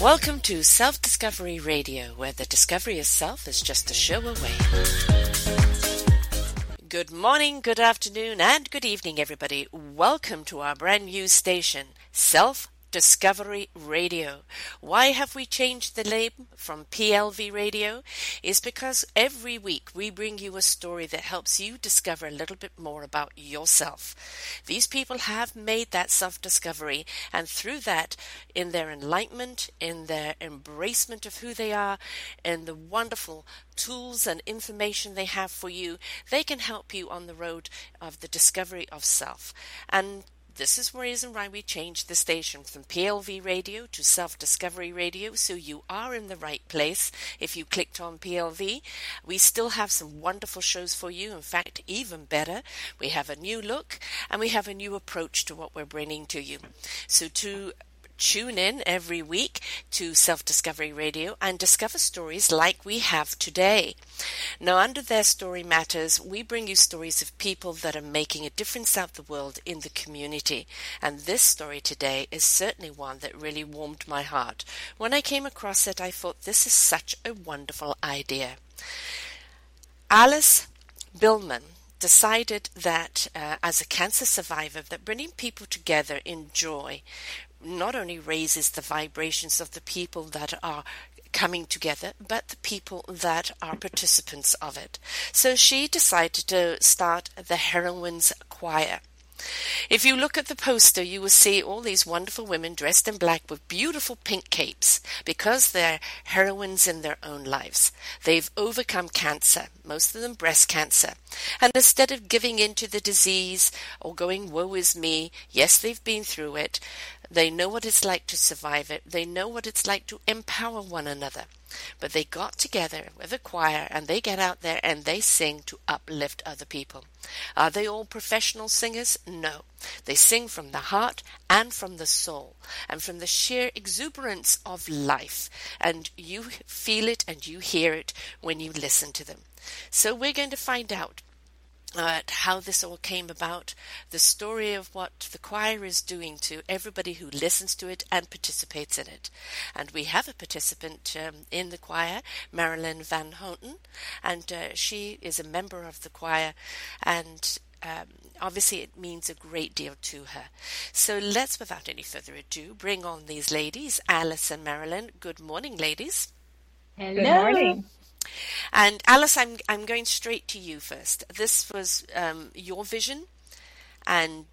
Welcome to Self Discovery Radio, where the discovery of self is just a show away. Good morning, good afternoon, and good evening, everybody. Welcome to our brand new station, Self Discovery Radio. Why have we changed the name from PLV Radio? Is because every week we bring you a story that helps you discover a little bit more about yourself. These people have made that self discovery, and through that, in their enlightenment, in their embracement of who they are, and the wonderful tools and information they have for you, they can help you on the road of the discovery of self. And this is the reason why we changed the station from PLV radio to Self Discovery Radio, so you are in the right place if you clicked on PLV. We still have some wonderful shows for you. In fact, even better, we have a new look and we have a new approach to what we're bringing to you. So to tune in every week to Self Discovery Radio and discover stories like we have today. Now, under their story matters, we bring you stories of people that are making a difference out the world in the community. And this story today is certainly one that really warmed my heart. When I came across it, I thought this is such a wonderful idea. Alice Billman decided that uh, as a cancer survivor that bringing people together in joy not only raises the vibrations of the people that are coming together, but the people that are participants of it. So she decided to start the Heroines Choir. If you look at the poster, you will see all these wonderful women dressed in black with beautiful pink capes because they're heroines in their own lives. They've overcome cancer, most of them breast cancer. And instead of giving in to the disease or going, woe is me, yes, they've been through it, they know what it's like to survive it. They know what it's like to empower one another. But they got together with a choir and they get out there and they sing to uplift other people. Are they all professional singers? No. They sing from the heart and from the soul and from the sheer exuberance of life. And you feel it and you hear it when you listen to them. So we're going to find out uh, how this all came about, the story of what the choir is doing to everybody who listens to it and participates in it. And we have a participant um, in the choir, Marilyn Van Houten, and uh, she is a member of the choir, and um, obviously it means a great deal to her. So let's, without any further ado, bring on these ladies, Alice and Marilyn. Good morning, ladies. Hello. Good morning. And Alice, I'm I'm going straight to you first. This was um, your vision, and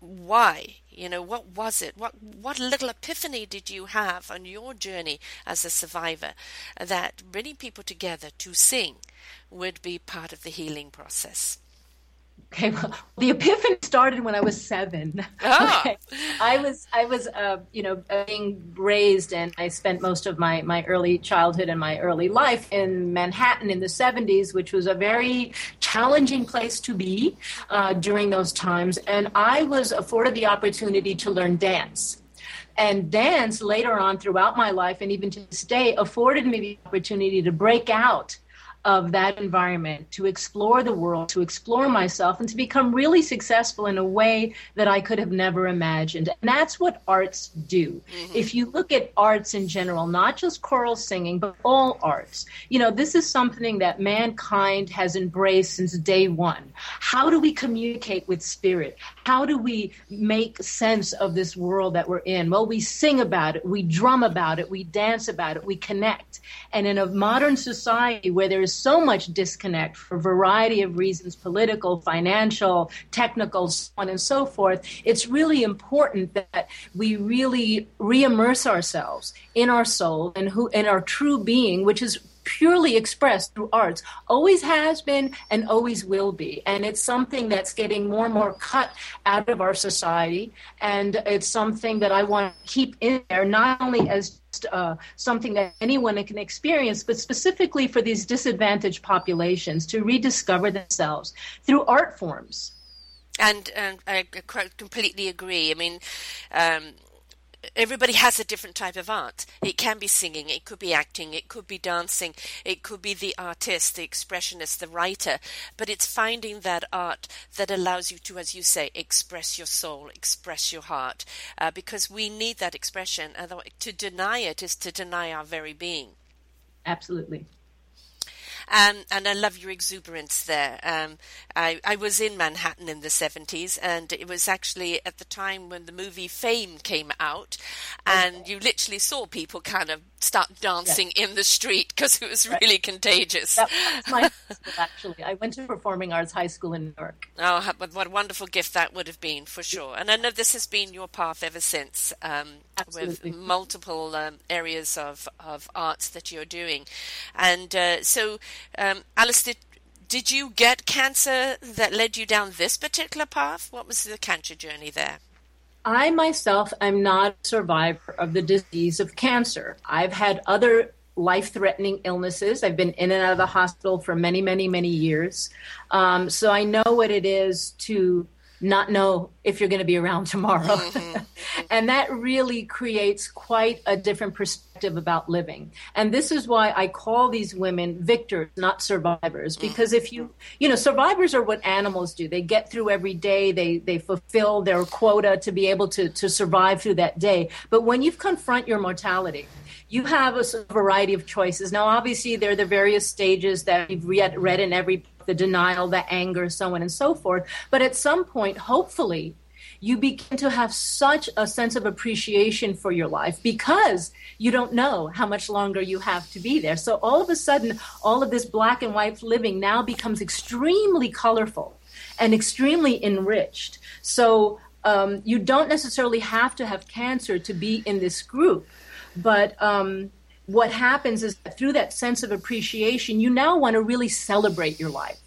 why? You know, what was it? What what little epiphany did you have on your journey as a survivor that bringing people together to sing would be part of the healing process? Okay, well, the epiphany started when I was seven. Oh. Okay. I was, I was, uh, you know, being raised, and I spent most of my my early childhood and my early life in Manhattan in the '70s, which was a very challenging place to be uh, during those times. And I was afforded the opportunity to learn dance. And dance later on throughout my life, and even to this day, afforded me the opportunity to break out of that environment to explore the world, to explore myself, and to become really successful in a way that I could have never imagined. And that's what arts do. Mm-hmm. If you look at arts in general, not just choral singing, but all arts, you know, this is something that mankind has embraced since day one. How do we communicate with spirit? How do we make sense of this world that we're in? Well, we sing about it, we drum about it, we dance about it, we connect. And in a modern society where there's so much disconnect for a variety of reasons political, financial, technical, so on and so forth. It's really important that we really re-immerse ourselves in our soul and who in our true being, which is purely expressed through arts always has been and always will be. And it's something that's getting more and more cut out of our society. And it's something that i want to keep in there not only as uh, something that anyone can experience, but specifically for these disadvantaged populations to rediscover themselves through art forms. And, I completely agree. I mean, um, everybody has a different type of art. It can be singing, it could be acting, it could be dancing, it could be the artist, the expressionist, the writer. But it's finding that art that allows you to, as you say, express your soul, express your heart, uh, because we need that expression. Otherwise, to deny it is to deny our very being. Absolutely. Um, and I love your exuberance there. Um, I, I was in Manhattan in the 70s, and it was actually at the time when the movie Fame came out, and you literally saw people kind of start dancing yes. in the street because it was really contagious. That was my actually. I went to performing arts high school in New York. Oh, what a wonderful gift that would have been for sure. And I know this has been your path ever since um, with multiple um, areas of, of arts that you're doing. And uh, so, um, Alice, did, did you get cancer that led you down this particular path? What was the cancer journey there? I myself am not a survivor of the disease of cancer. I've had other life threatening illnesses. I've been in and out of the hospital for many, many, many years. Um, so I know what it is to not know if you're going to be around tomorrow. Mm-hmm. and that really creates quite a different perspective about living. And this is why I call these women victors, not survivors. Because if you, you know, survivors are what animals do. They get through every day, they, they fulfill their quota to be able to, to survive through that day. But when you confront your mortality, you have a variety of choices. Now, obviously, there are the various stages that you've read, read in every the denial, the anger, so on and so forth. But at some point, hopefully, you begin to have such a sense of appreciation for your life because you don't know how much longer you have to be there. So all of a sudden, all of this black and white living now becomes extremely colorful and extremely enriched. So um, you don't necessarily have to have cancer to be in this group, but um, what happens is that through that sense of appreciation, you now want to really celebrate your life.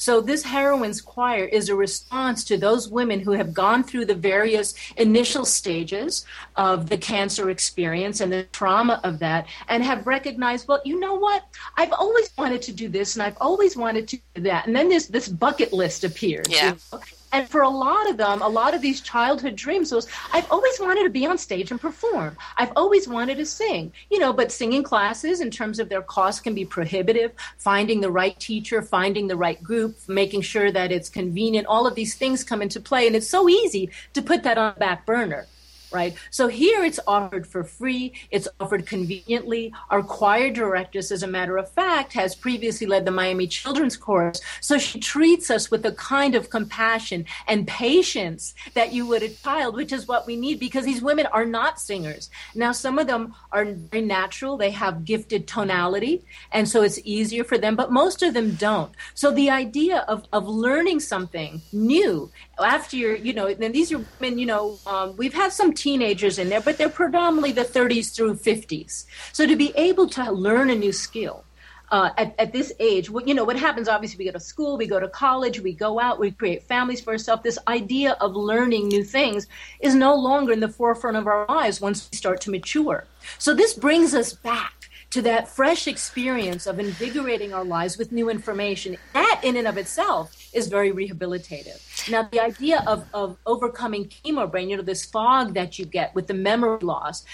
So this heroines choir is a response to those women who have gone through the various initial stages of the cancer experience and the trauma of that and have recognized, well, you know what? I've always wanted to do this and I've always wanted to do that. And then this this bucket list appears. Yeah. You know? And for a lot of them, a lot of these childhood dreams was, I've always wanted to be on stage and perform. I've always wanted to sing, you know, but singing classes in terms of their cost can be prohibitive. Finding the right teacher, finding the right group, making sure that it's convenient, all of these things come into play. And it's so easy to put that on the back burner right? So here it's offered for free, it's offered conveniently. Our choir directress, as a matter of fact, has previously led the Miami Children's Chorus. So she treats us with the kind of compassion and patience that you would a child, which is what we need because these women are not singers. Now, some of them are very natural, they have gifted tonality, and so it's easier for them, but most of them don't. So the idea of, of learning something new after you're, you know, then these are women, you know, um, we've had some teenagers in there, but they're predominantly the 30s through 50s. So to be able to learn a new skill, uh, at, at, this age, you know, what happens, obviously, we go to school, we go to college, we go out, we create families for ourselves. This idea of learning new things is no longer in the forefront of our lives once we start to mature. So this brings us back to that fresh experience of invigorating our lives with new information. That, in and of itself, is very rehabilitative. Now, the idea of, of overcoming chemo brain, you know, this fog that you get with the memory loss,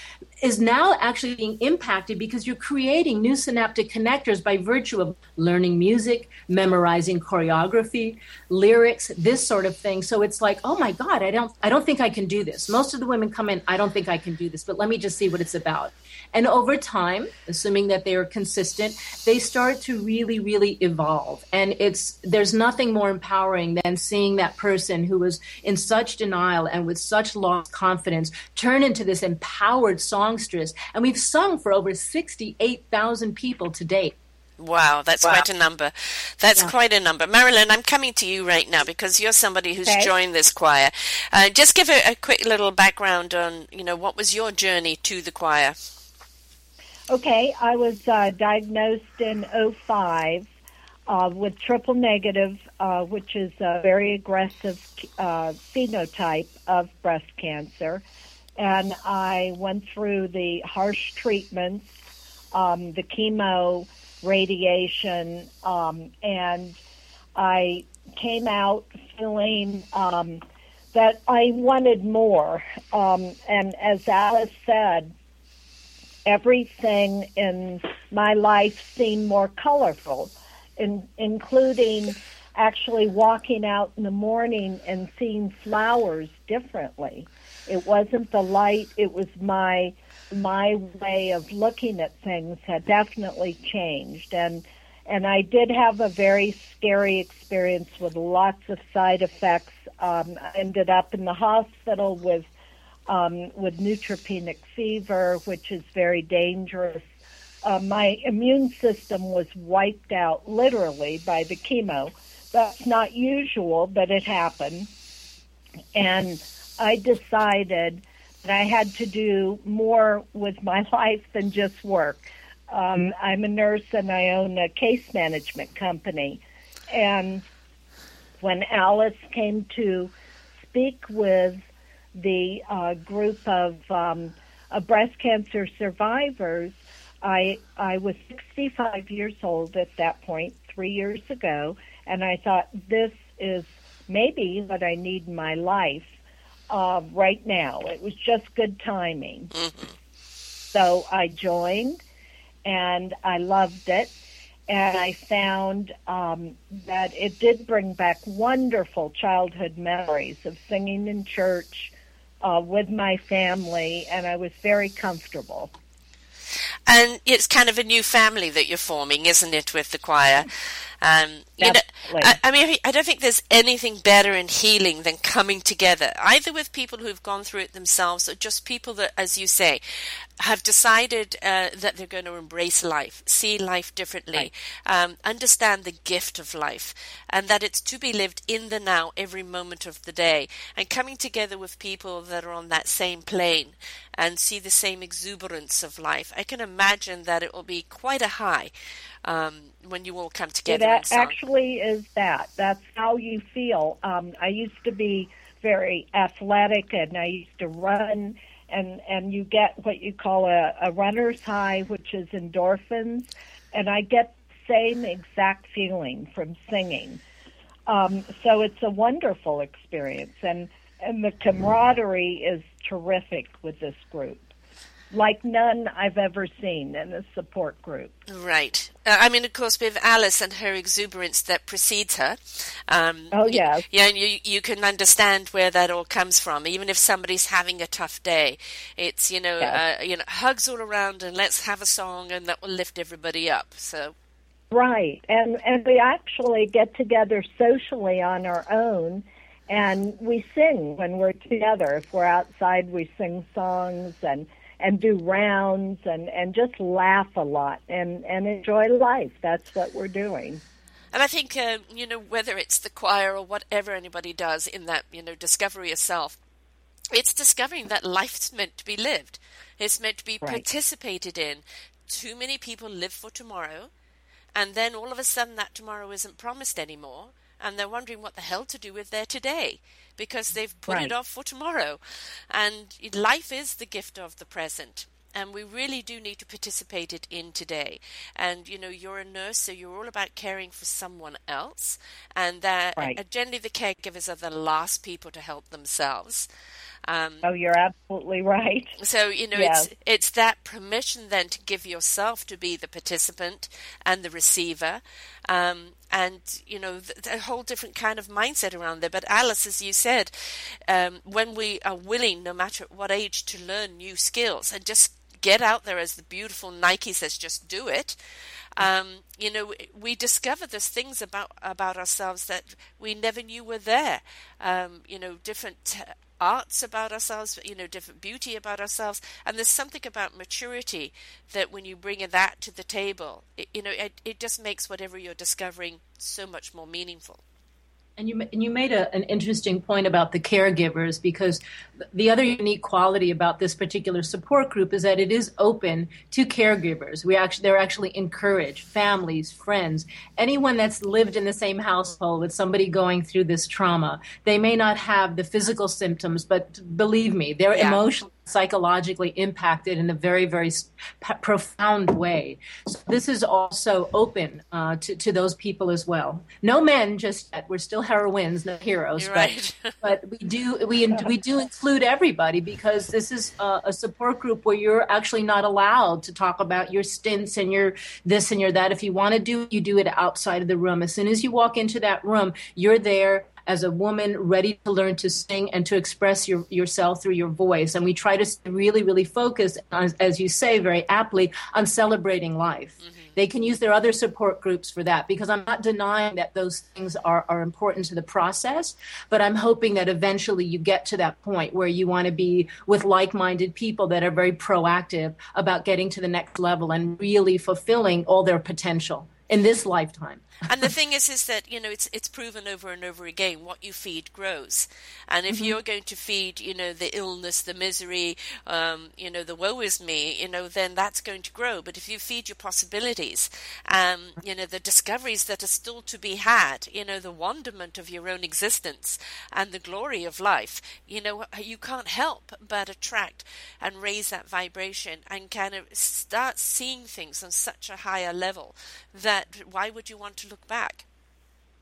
is now actually being impacted because you're creating new synaptic connectors by virtue of learning music, memorizing choreography, lyrics, this sort of thing. So it's like, oh my God, I don't, I don't think I can do this. Most of the women come in, I don't think I can do this, but let me just see what it's about. And over time, assuming that they are consistent, they start to really, really evolve. And it's there's nothing more empowering than seeing that person who was in such denial and with such lost confidence turn into this empowered songstress. And we've sung for over 68,000 people to date. Wow, that's wow. quite a number. That's yeah. quite a number. Marilyn, I'm coming to you right now because you're somebody who's okay. joined this choir. Uh, just give a, a, quick little background on, you know, what was your journey to the choir? Okay, I was uh, diagnosed in 05 uh, with triple negative, uh, which is a very aggressive uh, phenotype of breast cancer. And I went through the harsh treatments, um, the chemo, radiation, um, and I came out feeling um, that I wanted more. Um, and as Alice said, everything in my life seemed more colorful, in, including actually walking out in the morning and seeing flowers differently. It wasn't the light, it was my my way of looking at things had definitely changed and and I did have a very scary experience with lots of side effects. Um, I ended up in the hospital with um, with neutropenic fever, which is very dangerous. Uh, my immune system was wiped out literally by the chemo. That's not usual, but it happened. And I decided that I had to do more with my life than just work. Um, I'm a nurse and I own a case management company. And when Alice came to speak with the uh, group of, um, of breast cancer survivors, I I was 65 years old at that point, three years ago, and I thought this is maybe what I need in my life uh, right now. It was just good timing. Mm-hmm. So I joined, and I loved it. And I found um, that it did bring back wonderful childhood memories of singing in church uh, with my family, and I was very comfortable. And it's kind of a new family that you're forming, isn't it, with the choir? Um, you know, I, I, mean, I don't think there's anything better in healing than coming together, either with people who've gone through it themselves or just people that, as you say, have decided uh, that they're going to embrace life, see life differently, right. um, understand the gift of life, and that it's to be lived in the now every moment of the day, and coming together with people that are on that same plane and see the same exuberance of life. I can imagine that it will be quite a high um, when you all come together. It actually is that. That's how you feel. Um, I used to be very athletic, and I used to run, and and you get what you call a, a runner's high, which is endorphins, and I get the same exact feeling from singing. Um, so it's a wonderful experience, and and the camaraderie is terrific with this group like none I've ever seen in a support group. Right. Uh, I mean, of course, with Alice and her exuberance that precedes her. Um, oh, yes. Yeah, and you, you can understand where that all comes from. Even if somebody's having a tough day, it's, you know, yes. uh, you know, hugs all around and let's have a song and that will lift everybody up. So. Right. And, and we actually get together socially on our own and we sing when we're together. If we're outside, we sing songs and and do rounds and and just laugh a lot and and enjoy life. That's what we're doing. And I think uh, you know whether it's the choir or whatever anybody does in that you know discovery yourself, it's discovering that life's meant to be lived. It's meant to be right. participated in. Too many people live for tomorrow, and then all of a sudden that tomorrow isn't promised anymore and they're wondering what the hell to do with their today because they've put right. it off for tomorrow. And life is the gift of the present. And we really do need to participate it in today. And you know, you're a nurse, so you're all about caring for someone else. And that right. generally, the caregivers are the last people to help themselves. Um, oh, you're absolutely right. So you know, yes. it's it's that permission then to give yourself to be the participant and the receiver, um, and you know, a whole different kind of mindset around there. But Alice, as you said, um, when we are willing, no matter what age, to learn new skills and just get out there, as the beautiful Nike says, just do it. Um, you know, we discover there's things about about ourselves that we never knew were there. Um, you know, different arts about ourselves, you know, different beauty about ourselves. And there's something about maturity that when you bring that to the table, it, you know, it, it just makes whatever you're discovering so much more meaningful. And you and you made a, an interesting point about the caregivers because the other unique quality about this particular support group is that it is open to caregivers. We actually they're actually encouraged families, friends, anyone that's lived in the same household with somebody going through this trauma. They may not have the physical symptoms, but believe me, they're yeah. emotionally psychologically impacted in a very, very profound way. So this is also open uh, to, to those people as well. No men just yet. We're still heroines, no heroes. Right. But, but we do we we do include everybody because this is a, a support group where you're actually not allowed to talk about your stints and your this and your that. If you want to do, it, you do it outside of the room. As soon as you walk into that room, you're there as a woman ready to learn to sing and to express your, yourself through your voice. And we try to really, really focus, on, as you say very aptly, on celebrating life. Mm-hmm. They can use their other support groups for that because I'm not denying that those things are, are important to the process, but I'm hoping that eventually you get to that point where you want to be with like minded people that are very proactive about getting to the next level and really fulfilling all their potential in this lifetime and the thing is, is that you know it's it's proven over and over again what you feed grows, and if mm-hmm. you're going to feed you know the illness, the misery, um, you know the woe is me, you know then that's going to grow. But if you feed your possibilities, um, you know the discoveries that are still to be had, you know the wonderment of your own existence and the glory of life, you know you can't help but attract and raise that vibration and kind of start seeing things on such a higher level that why would you want to look back.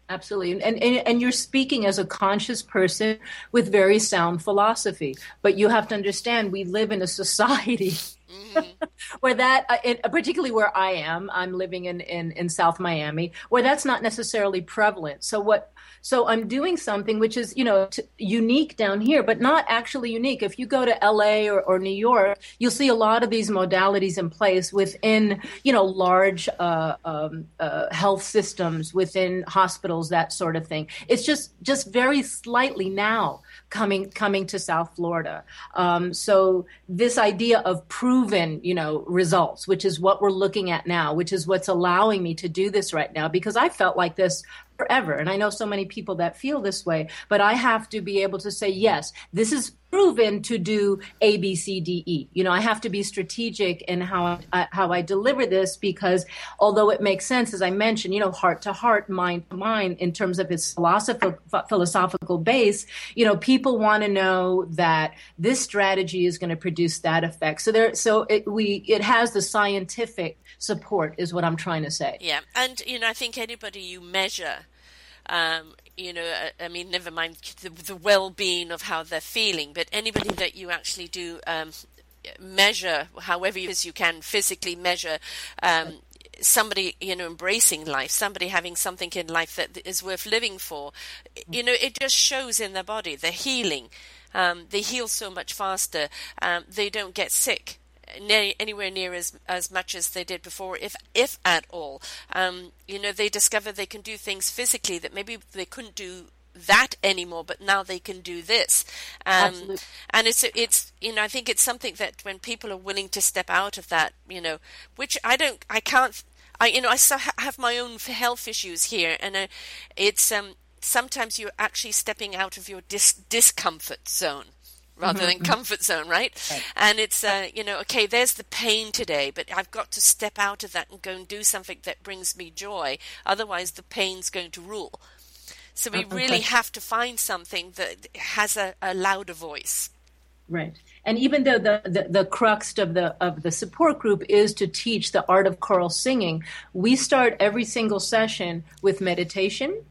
Absolutely. And, and, and you're speaking as a conscious person with very sound philosophy. But you have to understand we live in a society mm-hmm. where that, uh, particularly where I am, I'm living in, in, in South Miami, where that's not necessarily prevalent. So what so I'm doing something which is, you know, t- unique down here, but not actually unique. If you go to LA or, or, New York, you'll see a lot of these modalities in place within, you know, large uh, um, uh, health systems, within hospitals, that sort of thing. It's just just very slightly now coming coming to South Florida. Um, so this idea of proven, you know, results, which is what we're looking at now, which is what's allowing me to do this right now, because I felt like this forever. And I know so many people that feel this way, but I have to be able to say, yes, this is proven to do A, B, C, D, E. You know, I have to be strategic in how I, how I deliver this because although it makes sense, as I mentioned, you know, heart to heart, mind to mind, in terms of its philosophical philosophical base, you know, people want to know that this strategy is going to produce that effect. So there, so it, we it has the scientific support, is what I'm trying to say. Yeah, and you know, I think anybody you measure um, you know, I, I, mean, never mind the, the well-being of how they're feeling, but anybody that you actually do um, measure, however you, you can physically measure. Um, somebody you know embracing life somebody having something in life that is worth living for you know it just shows in their body they're healing um, they heal so much faster um, they don't get sick anywhere near as as much as they did before, if if at all. Um, you know, they discover they can do things physically that maybe they couldn't do that anymore, but now they can do this. Um, and it's it's you know I think it's something that when people are willing to step out of that, you know, which I don't, I can't. I you know I have my own health issues here, and uh, it's um sometimes you're actually stepping out of your dis- discomfort zone rather mm-hmm. than comfort zone, right? right. And it's, uh, you know, okay, there's the pain today, but I've got to step out of that and go and do something that brings me joy. Otherwise, the pain's going to rule. So we okay. really have to find something that has a, a louder voice. Right. And even though the, the, the, crux of the of the support group is to teach the art of choral singing, we start every single session with meditation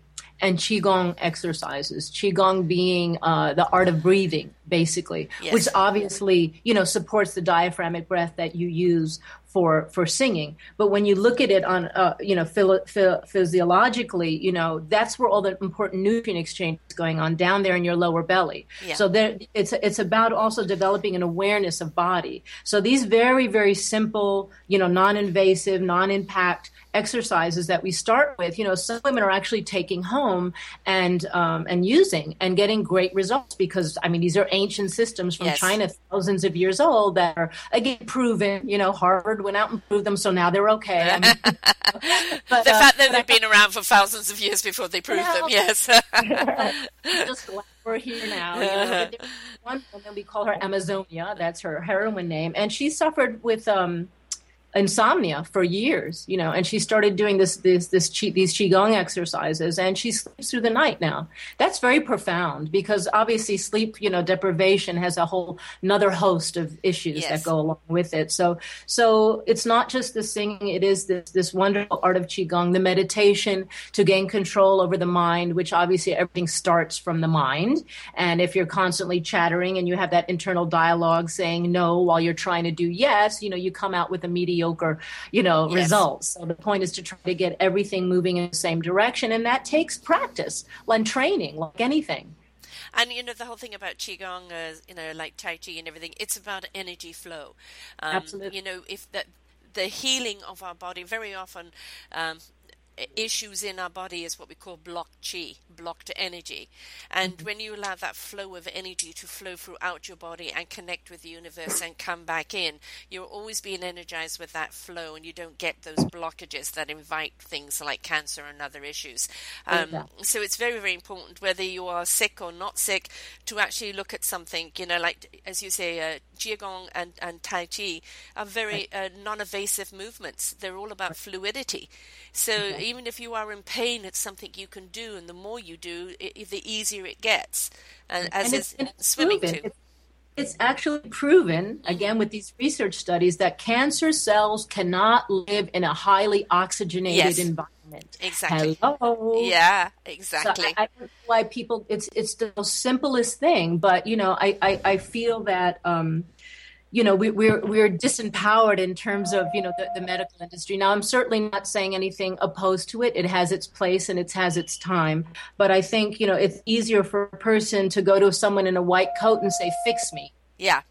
and qigong exercises. Qigong being uh, the art of breathing, basically, yes. which obviously you know supports the diaphragmatic breath that you use for for singing. But when you look at it on uh, you know philo- physiologically, you know that's where all the important nutrient exchange is going on down there in your lower belly. Yeah. So there, it's it's about also developing an awareness of body. So these very very simple, you know, non-invasive, non-impact exercises that we start with, you know, some women are actually taking home and um, and using and getting great results because I mean these are ancient systems from yes. China, thousands of years old that are again proven. You know, Harvard went out and proved them, so now they're okay. I mean, but, the uh, fact that they've been around for thousands of years before they proved them, yes. just glad we're here now. You know, one woman we call her Amazonia. That's her heroine name, and she suffered with um, insomnia for years, you know, and she started doing this this this qi, these qigong exercises, and she sleeps through the night now. That's very profound because obviously sleep, you know, deprivation has a whole another host of issues yes. that go along with it. So so it's not just the singing; it is this this wonderful art of qigong, the meditation to gain control over the mind, which obviously everything starts from the mind. And if you're constantly chattering and you have that internal dialogue saying no while you're trying to do yes, you know, you come out with a mediocre mediocre, you know, yes. results. So the point is to try to get everything moving in the same direction, and that takes practice and training, like anything. And you know the whole thing about qigong, uh, you know, like tai chi and everything. It's about energy flow. Um, Absolutely. You know, if the the healing of our body very often um, issues in our body is what we call blocked chi, blocked energy. And mm-hmm. when you allow that flow of energy to flow throughout your body and connect with the universe and come back in, you're always being energized with that flow and you don't get those blockages that invite things like cancer and other issues. Um, So it's very, very important whether you are sick or not sick to actually look at something, you know, like, as you say, uh, Qigong and, and Tai Chi are very uh, non evasive movements. They're all about fluidity. So. Even if you are in pain, it's something you can do, and the more you do, it, the easier it gets. And as and it's, it's swimming proven. too. It's, it's actually proven, again, with these research studies, that cancer cells cannot live in a highly oxygenated yes. environment. Exactly. Hello. Yeah, exactly. So I, I don't know why people. It's it's the simplest thing, but you know, I I, I feel that um, you know, we, we're we're disempowered in terms of you know the, the, medical industry. Now, I'm certainly not saying anything opposed to it. It has its place and it has its time. But I think you know it's easier for a person to go to someone in a white coat and say, "Fix me." Yeah.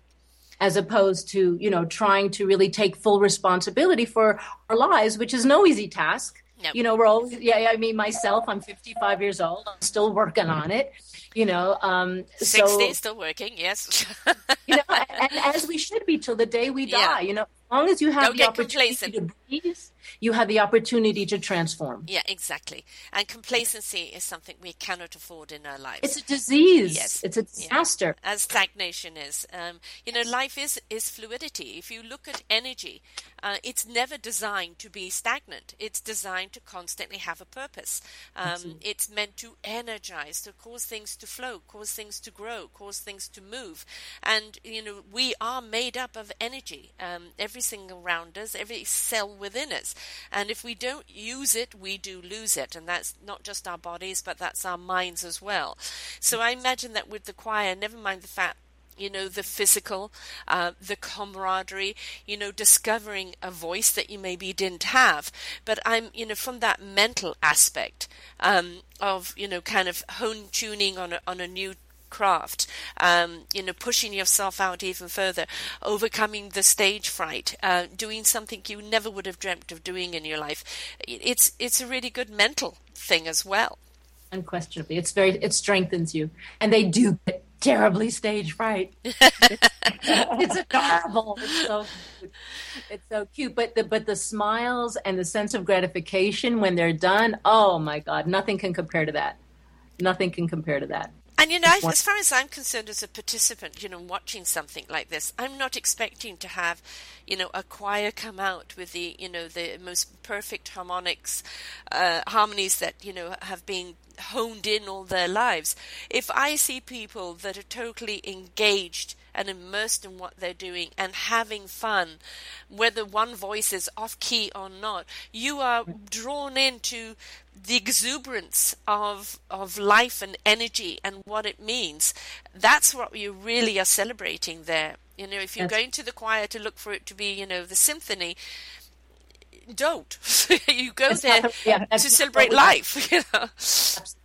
As opposed to you know trying to really take full responsibility for our lives, which is no easy task. Nope. You know, we're all yeah. I mean, myself, I'm 55 years old. I'm still working on it you know um 60 so, still working yes you know and, as we should be till the day we die yeah. you know as long as you have Don't the opportunity complacent. to breathe you have the opportunity to transform. Yeah, exactly. And complacency is something we cannot afford in our lives. It's a disease. Yes, it's a disaster. Yeah. As stagnation is, um, you know, life is is fluidity. If you look at energy, uh, it's never designed to be stagnant. It's designed to constantly have a purpose. Um, it's meant to energize, to cause things to flow, cause things to grow, cause things to move. And you know, we are made up of energy. Um, everything around us, every cell within us. And if we don't use it, we do lose it. And that's not just our bodies, but that's our minds as well. So I imagine that with the choir, never mind the fact you know, the physical, uh, the camaraderie, you know, discovering a voice that you maybe didn't have. But I'm, you know, from that mental aspect um, of, you know, kind of hone tuning on a, on a new craft, um, you know, pushing yourself out even further, overcoming the stage fright, uh, doing something you never would have dreamt of doing in your life. It's it's a really good mental thing as well. Unquestionably, it's very it strengthens you, and they do get terribly stage fright. it's adorable. It's so it's so cute. But the but the smiles and the sense of gratification when they're done, oh my God, nothing can compare to that. Nothing can compare to that. And you know, as far as I'm concerned, as a participant, you know, watching something like this, I'm not expecting to have, you know, a choir come out with the, you know, the most perfect harmonics, uh, harmonies that you know have been honed in all their lives. If I see people that are totally engaged and immersed in what they're doing and having fun, whether one voice is off key or not, you are drawn into the exuberance of of life and energy and what it means. That's what you really are celebrating there. You know, if you're going to the choir to look for it to be, you know, the symphony, don't. you go there yeah, to celebrate life. You know. Absolutely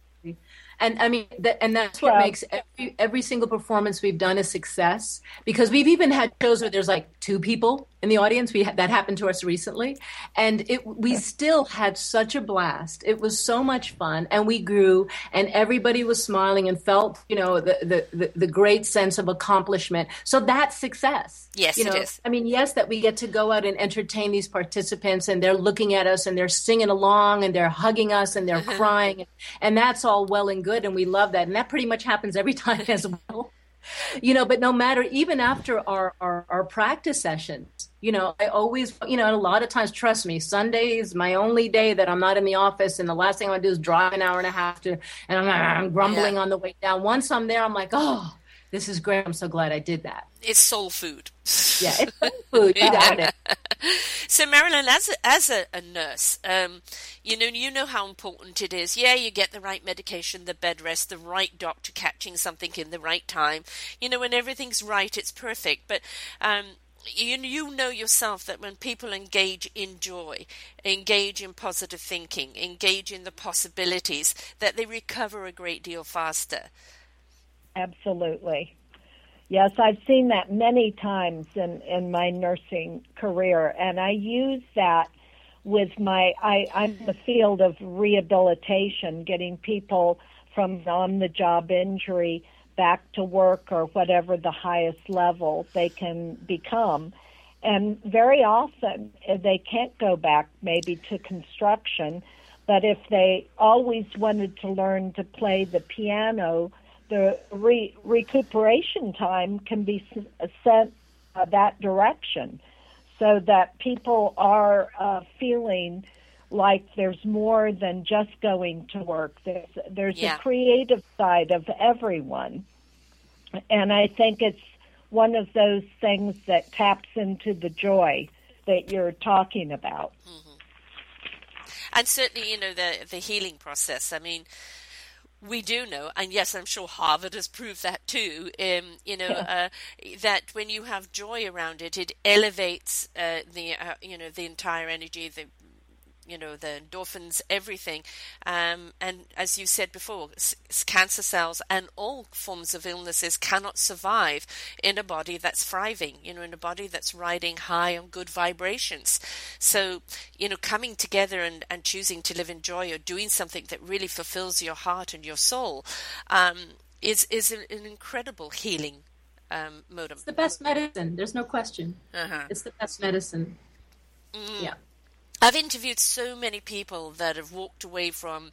and I mean, that, and that's what yeah. makes every every single performance we've done a success. Because we've even had shows where there's like two people in the audience. We that happened to us recently, and it we still had such a blast. It was so much fun, and we grew, and everybody was smiling and felt you know the the the, the great sense of accomplishment. So that's success. Yes, you know, it is. I mean, yes, that we get to go out and entertain these participants, and they're looking at us, and they're singing along, and they're hugging us, and they're uh-huh. crying, and that's all well and good, and we love that, and that pretty much happens every time as well you know but no matter even after our, our, our practice sessions You know, I always, you know, a lot of times, trust me, Sunday is my only day that I'm not in the office, and the last thing I want to do is drive an hour and a half to, and I'm, I'm grumbling yeah. on the way down. Once I'm there, I'm like, oh, this is great. I'm so glad I did that. It's soul food. Yeah, it's soul food. You got it. so, Marilyn, as a, as a, a nurse, um, you know you know how important it is. Yeah, you get the right medication, the bed rest, the right doctor catching something in the right time. You know, when everything's right, it's perfect. But um, you you know yourself that when people engage in joy, engage in positive thinking, engage in the possibilities, that they recover a great deal faster. Absolutely. Yes, I've seen that many times in, in my nursing career, and I use that with my. I, I'm in the field of rehabilitation, getting people from on the job injury back to work or whatever the highest level they can become. And very often eh, they can't go back maybe to construction, but if they always wanted to learn to play the piano, the re- recuperation time can be sent uh, that direction so that people are uh, feeling like there's more than just going to work. There's, there's yeah. a creative side of everyone. And I think it's one of those things that taps into the joy that you're talking about. Mm-hmm. And certainly, you know, the, the healing process. I mean, we do know, and yes, I'm sure Harvard has proved that too. Um, you know uh, that when you have joy around it, it elevates uh, the uh, you know the entire energy, the you know the endorphins, everything. Um, and as you said before, s- cancer cells and all forms of illnesses cannot survive in a body that's thriving. You know, in a body that's riding high on good vibrations. So you know, coming together and, and choosing to live in joy or doing something that really fulfills your heart and your soul um, is is an, an incredible healing um, modem. It's the best medicine. There's no question. Uh-huh. It's the best medicine. Mm. Yeah. I've interviewed so many people that have walked away from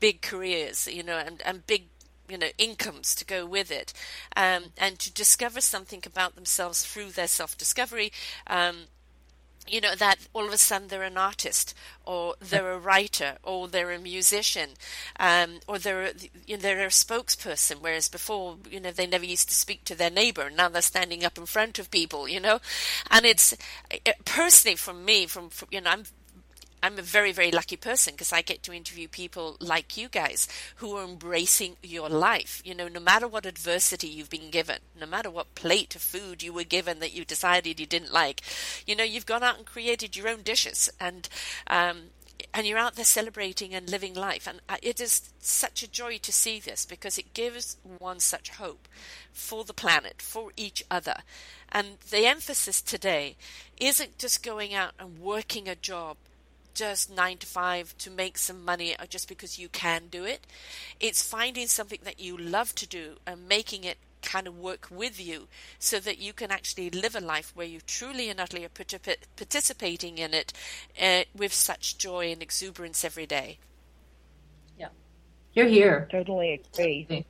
big careers, you know, and, and big you know incomes to go with it um, and to discover something about themselves through their self-discovery um, you know that all of a sudden they're an artist or they're a writer or they're a musician um, or they're you know, they're a spokesperson whereas before you know they never used to speak to their neighbor now they're standing up in front of people you know? And it's personally for me from, from you know I'm I'm a very, very lucky person because I get to interview people like you guys who are embracing your life. You know, no matter what adversity you've been given, no matter what plate of food you were given that you decided you didn't like, you know, you've gone out and created your own dishes and, um, and you're out there celebrating and living life. And it is such a joy to see this because it gives one such hope for the planet, for each other. And the emphasis today isn't just going out and working a job just nine to five to make some money or just because you can do it. It's finding something that you love to do and making it kind of work with you so that you can actually live a life where you truly and utterly are participating in it uh, with such joy and exuberance every day. Yeah. You're here. Totally agree.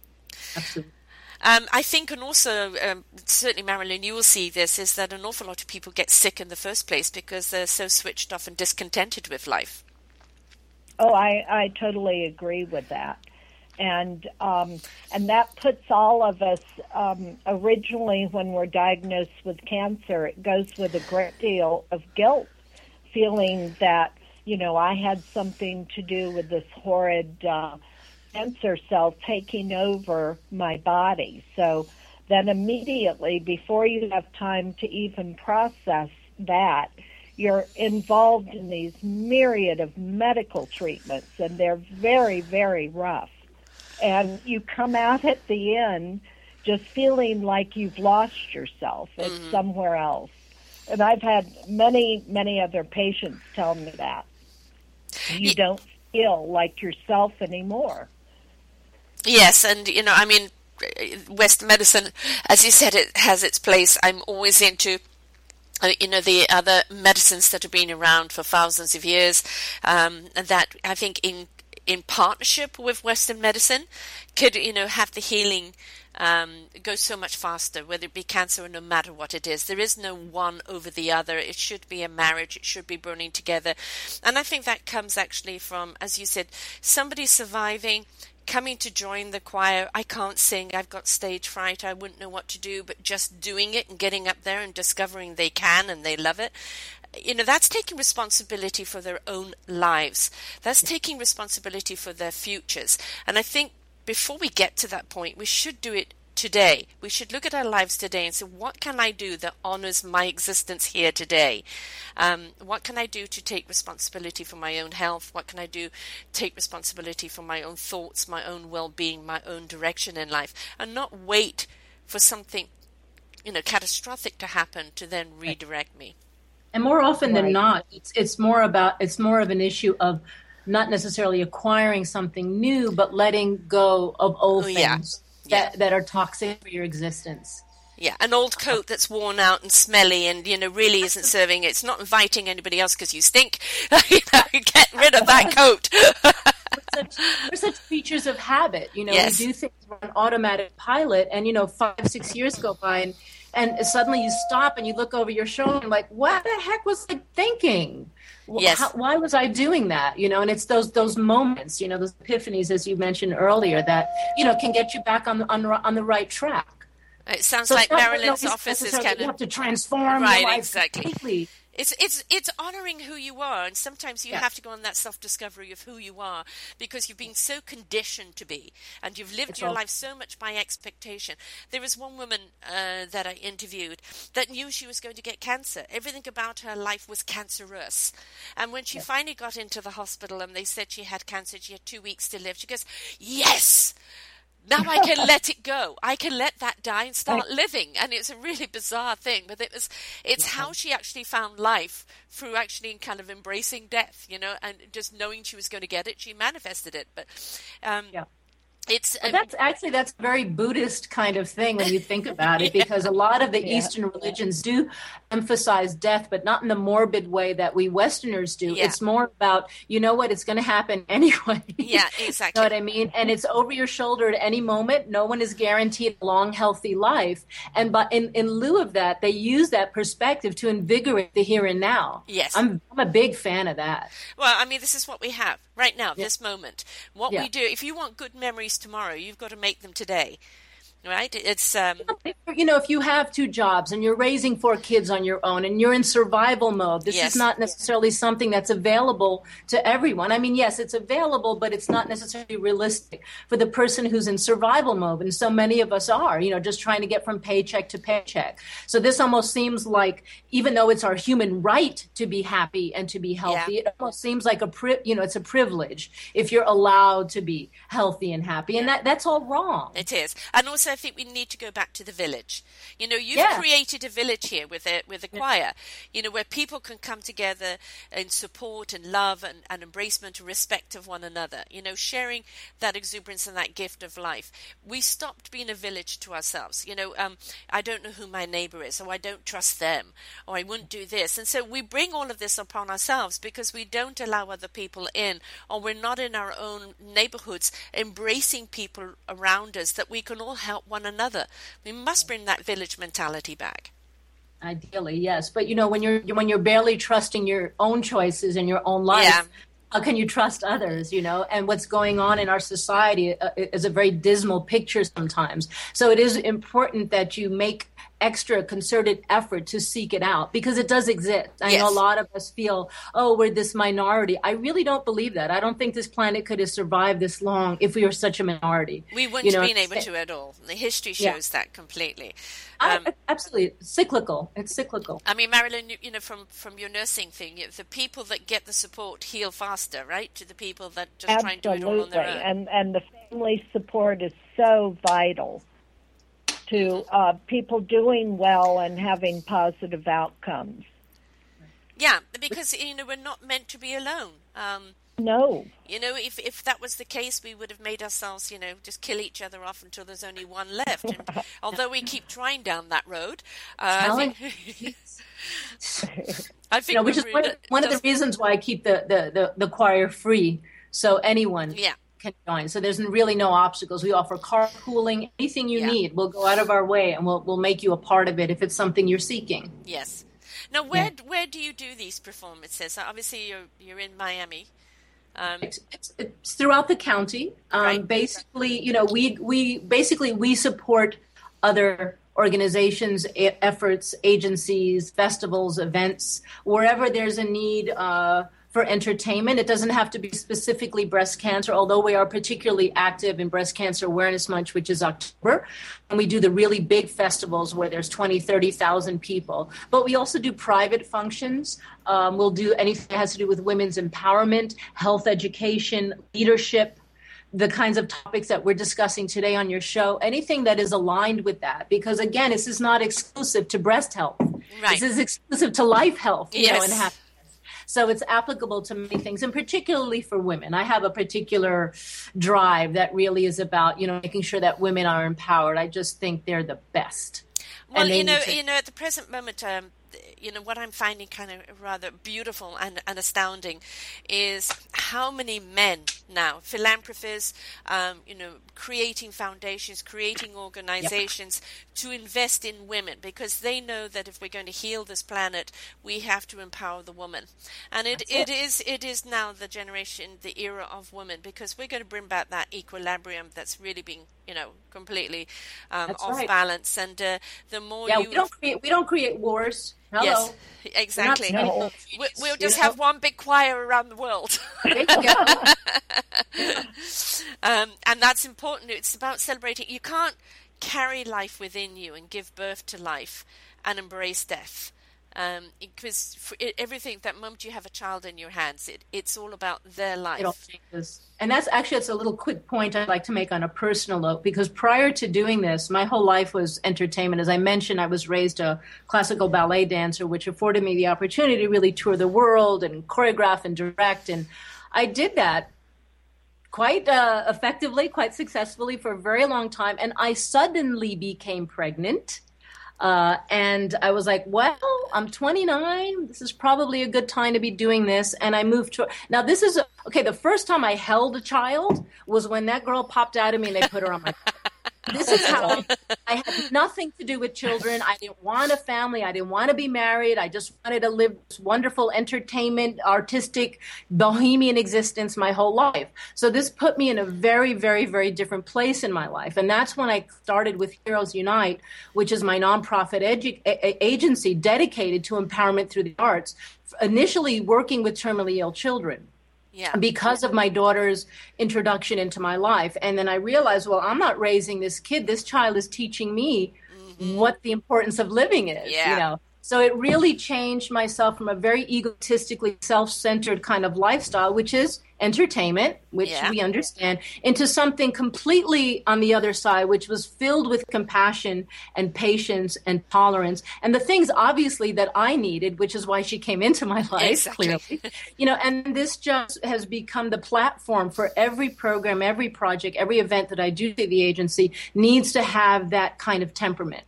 Absolutely. Um, I think, and also um, certainly, Marilyn, you will see this is that an awful lot of people get sick in the first place because they're so switched off and discontented with life. Oh, I, I totally agree with that, and um, and that puts all of us um, originally when we're diagnosed with cancer, it goes with a great deal of guilt, feeling that you know I had something to do with this horrid. Uh, cancer cell taking over my body. So then immediately, before you have time to even process that, you're involved in these myriad of medical treatments, and they're very, very rough. And you come out at the end just feeling like you've lost yourself. It's mm-hmm. somewhere else. And I've had many, many other patients tell me that. You don't feel like yourself anymore. Yes, and you know, I mean, Western medicine, as you said, it has its place. I'm always into uh, you know the other medicines that have been around for thousands of years um, that I think in in partnership with Western medicine could you know have the healing um, goes so much faster, whether it be cancer or no matter what it is. There is no one over the other. It should be a marriage. It should be burning together. And I think that comes actually from, as you said, somebody surviving coming to join the choir. I can't sing. I've got stage fright. I wouldn't know what to do, but just doing it and getting up there and discovering they can and they love it. You know, that's taking responsibility for their own lives. That's taking responsibility for their futures. And I think before we get to that point, we should do it today. We should look at our lives today and say, what can I do that honors my existence here today? Um, what can I do to take responsibility for my own health? What can I do take responsibility for my own thoughts, my own well-being, my own direction in life, and not wait for something, you know, catastrophic to happen to then redirect me. And more often right. than not, it's it's more about it's more of an issue of not necessarily acquiring something new, but letting go of old oh, things. Yeah that, yeah. that are toxic for your existence. Yeah, an old coat that's worn out and smelly and, you know, really isn't serving. It's not inviting anybody else because you stink. you know, get rid of that coat. we're, such, we're such creatures of habit. You know, yes. we do things on automatic pilot and, you know, five, six years go by and, and suddenly you stop and you look over your shoulder and like, what the heck was I thinking? yes. How, why was I doing that? You know, and it's those those moments, you know, those epiphanies, as you mentioned earlier, that you know can get you back on the on, on the right track. It sounds so like Marilyn's office is kind of you have to transform right, exactly. Completely. It's it's it's honoring who you are, and sometimes you yeah. have to go on that self discovery of who you are because you've been so conditioned to be, and you've lived it's your all... life so much by expectation. There was one woman uh, that I interviewed that knew she was going to get cancer. Everything about her life was cancerous, and when she yeah. finally got into the hospital and they said she had cancer, she had two weeks to live. She goes, "Yes." Now I can let it go. I can let that die and start living. And it's a really bizarre thing, but it was, it's how she actually found life through actually kind of embracing death, you know, and just knowing she was going to get it. She manifested it. But, um, yeah it's um, that's actually that's a very buddhist kind of thing when you think about it yeah. because a lot of the yeah. eastern religions do emphasize death but not in the morbid way that we westerners do. Yeah. it's more about you know what it's going to happen anyway. Yeah exactly you know what i mean? And it's over your shoulder at any moment. No one is guaranteed a long healthy life. And but in, in lieu of that they use that perspective to invigorate the here and now. Yes. I'm, I'm a big fan of that. Well i mean this is what we have right now this moment. What we do if you want good memories tomorrow. You've got to make them today right? It's um, you know, if you have two jobs and you're raising four kids on your own and you're in survival mode, this yes. is not necessarily something that's available to everyone. I mean, yes, it's available, but it's not necessarily realistic for the person who's in survival mode, and so many of us are, you know, just trying to get from paycheck to paycheck. So this almost seems like, even though it's our human right to be happy and to be healthy, yeah. it almost seems like a pri- you know, it's a privilege if you're allowed to be healthy and happy, and that that's all wrong. It is, and also I think we need to go back to the village. You know, you've yeah. created a village here with a with a choir. You know, where people can come together in support and love and, and embracement and respect of one another. You know, sharing that exuberance and that gift of life. We stopped being a village to ourselves. You know, um, I don't know who my neighbor is, or I don't trust them, or I wouldn't do this, and so we bring all of this upon ourselves because we don't allow other people in, or we're not in our own neighborhoods embracing people around us that we can all help help one another. We must bring that village mentality back. Ideally, yes, but you know when you're when you're barely trusting your own choices in your own life, yeah. how can you trust others? You know, and what's going on in our society uh, is a very dismal picture sometimes. So it is important that you make extra concerted effort to seek it out because it does exist. I yes. know a lot of us feel, oh, we're this minority. I really don't believe that. I don't think this planet could have survived this long if we were such a minority. We wouldn't you know, have been able to at all. The history shows yeah. that completely. Um, I, absolutely, cyclical. It's cyclical. I mean, Marilyn, you, you, know, from from your nursing thing, the people that get the support heal faster, right? To the people that just absolutely. try and do it all on their own. And and the family support is so vital to uh, people doing well and having positive outcomes. Yeah, because you know we're not meant to be alone. Um, no. You know, if if that was the case, we would have made ourselves, you know, just kill each other off until there's only one left. And although we keep trying down that road, uh, I think, I think you know, which is one, one of the reasons why I keep the, the, the, the choir free. So anyone yeah can join. So there's really no obstacles. We offer carpooling, anything you Yeah. need. We'll go out of our way and we'll we'll make you a part of it if it's something you're seeking. Yes. Now, where where do you do these performances? Obviously, you're you're in Miami. Um, It's, it's, it's throughout the county. Um, Right. Basically, you know, we we basically we support other organizations, efforts, agencies, festivals, events, wherever there's a need. Uh, for entertainment, it doesn't have to be specifically breast cancer, although we are particularly active in Breast Cancer Awareness Month, which is October. And we do the really big festivals where there's 20, 30,000 people. But we also do private functions. Um, we'll do anything that has to do with women's empowerment, health education, leadership, the kinds of topics that we're discussing today on your show, anything that is aligned with that. Because again, this is not exclusive to breast health. Right. This is exclusive to life health, you know, Yes. and happiness. So it's applicable to many things, and particularly for women. I have a particular drive that really is about, you know, making sure that women are empowered. I just think they're the best. Well, And you know, to- you know, at the present moment, um, you know, what I'm finding kind of rather beautiful and, and astounding is how many men now, philanthropists, um, you know, creating foundations, creating organizations to invest in women because they know that if we're going to heal this planet, we have to empower the woman. And it, it is it is now the generation, the era of women because we're going to bring back that equilibrium that's really being, you know, completely um, off right. balance. And uh, the more Yeah, you we don't create we don't create wars. Hello. Yes, exactly. We're not No. sending We, those we'll you just know? have one big choir around the world. There you go. um, and that's important. It's about celebrating. You can't carry life within you and give birth to life and embrace death. Um, because e- everything, that moment you have a child in your hands, it, it's all about their life. It all changes. And that's actually it's a little quick point I'd like to make on a personal note because prior to doing this, my whole life was entertainment. As I mentioned, I was raised a classical ballet dancer, which afforded me the opportunity to really tour the world and choreograph and direct. And I did that quite uh, effectively, quite successfully for a very long time. And I suddenly became pregnant. Uh, and I was like, well, I'm 29. This is probably a good time to be doing this. And I moved to. Now, this is okay. The first time I held a child was when that girl popped out of me and they put her on my. this is how I had nothing to do with children. I didn't want a family. I didn't want to be married. I just wanted to live this wonderful entertainment, artistic, bohemian existence my whole life. So this put me in a very, very, very different place in my life. And that's when I started with Heroes Unite, which is my nonprofit edu- a- agency dedicated to empowerment through the arts, initially working with terminally ill children yeah. because of my daughter's introduction into my life. And then I realized, well, I'm not raising this kid. This child is teaching me what the importance of living is, Mm-hmm. Yeah. you know. So it really changed myself from a very egotistically self-centered kind of lifestyle, which is entertainment, which Yeah. we understand, into something completely on the other side, which was filled with compassion and patience and tolerance and the things obviously that I needed, which is why she came into my life, Exactly. clearly you know and this just has become the platform for every program every project every event that i do through the agency needs to have that kind of temperament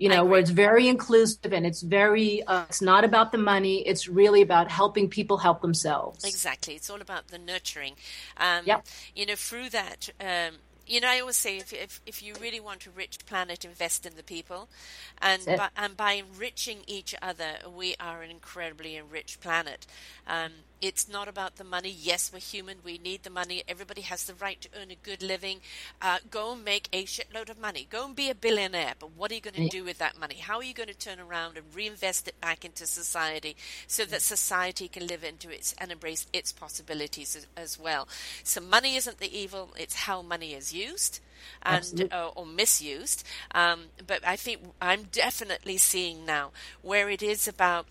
you know where it's very inclusive and it's very uh, it's not about the money it's really about helping people help themselves Exactly. It's all about the nurturing. Um, Yep. You know, through that, um, you know, I always say if, if, if you really want a rich planet, invest in the people. And by, and by enriching each other, we are an incredibly enriched planet. Um, it's not about the money. Yes, we're human. We need the money. Everybody has the right to earn a good living. Uh, go and make a shitload of money. Go and be a billionaire. But what are you going to do with that money? How are you going to turn around and reinvest it back into society so that society can live into its and embrace its possibilities as, as well? So money isn't the evil. It's how money is used and uh, or misused. Um, but I think I'm definitely seeing now where it is about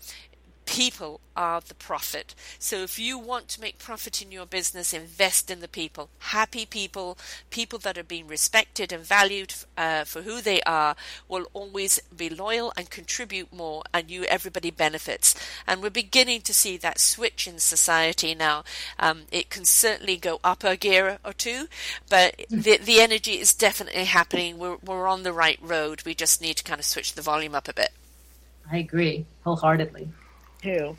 people are the profit. So if you want to make profit in your business, invest in the people. Happy people, people that are being respected and valued uh, for who they are, will always be loyal and contribute more, and you everybody benefits. And we're beginning to see that switch in society now. Um, it can certainly go up a gear or two, but the the energy is definitely happening. We're we're on the right road. We just need to kind of switch the volume up a bit. i agree wholeheartedly too.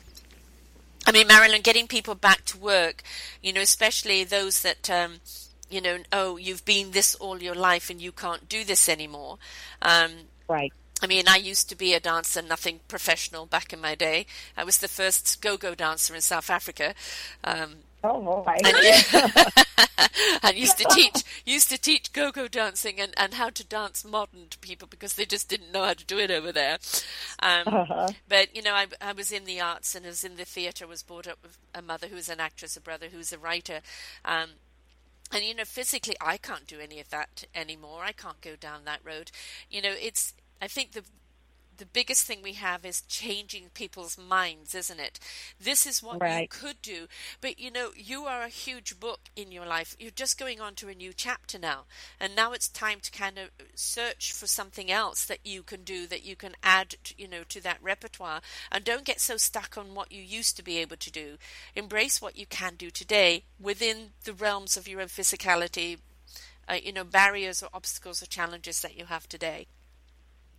I mean, Marilyn, getting people back to work, you know, especially those that um, you know, oh, you've been this all your life and you can't do this anymore. Um, right. I mean, I used to be a dancer, nothing professional back in my day. I was the first go-go dancer in South Africa. Um, oh boy! And, used to teach used to teach go-go dancing and, and how to dance modern to people because they just didn't know how to do it over there. Um, uh-huh. But you know, I, I was in the arts and I was in the theatre. Was brought up with a mother who was an actress, a brother who was a writer. Um, and you know physically i can't do any of that anymore i can't go down that road you know it's I think the the biggest thing we have is changing people's minds, isn't it? This is what right. you could do. But you know, you are a huge book in your life. You're just going on to a new chapter now. And now it's time to kind of search for something else that you can do that you can add, to, you know, to that repertoire. And don't get so stuck on what you used to be able to do. Embrace what you can do today within the realms of your own physicality, uh, you know, barriers or obstacles or challenges that you have today.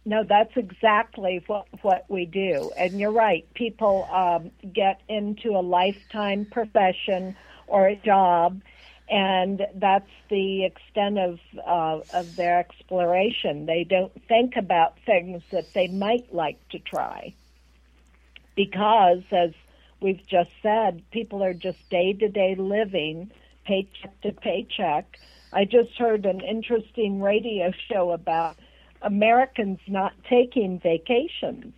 No, that's exactly what what we do. And you're right. People um, get into a lifetime profession or a job, and that's the extent of uh, of their exploration. They don't think about things that they might like to try, because, as we've just said, people are just day to day living, paycheck to paycheck. I just heard an interesting radio show about Americans not taking vacations.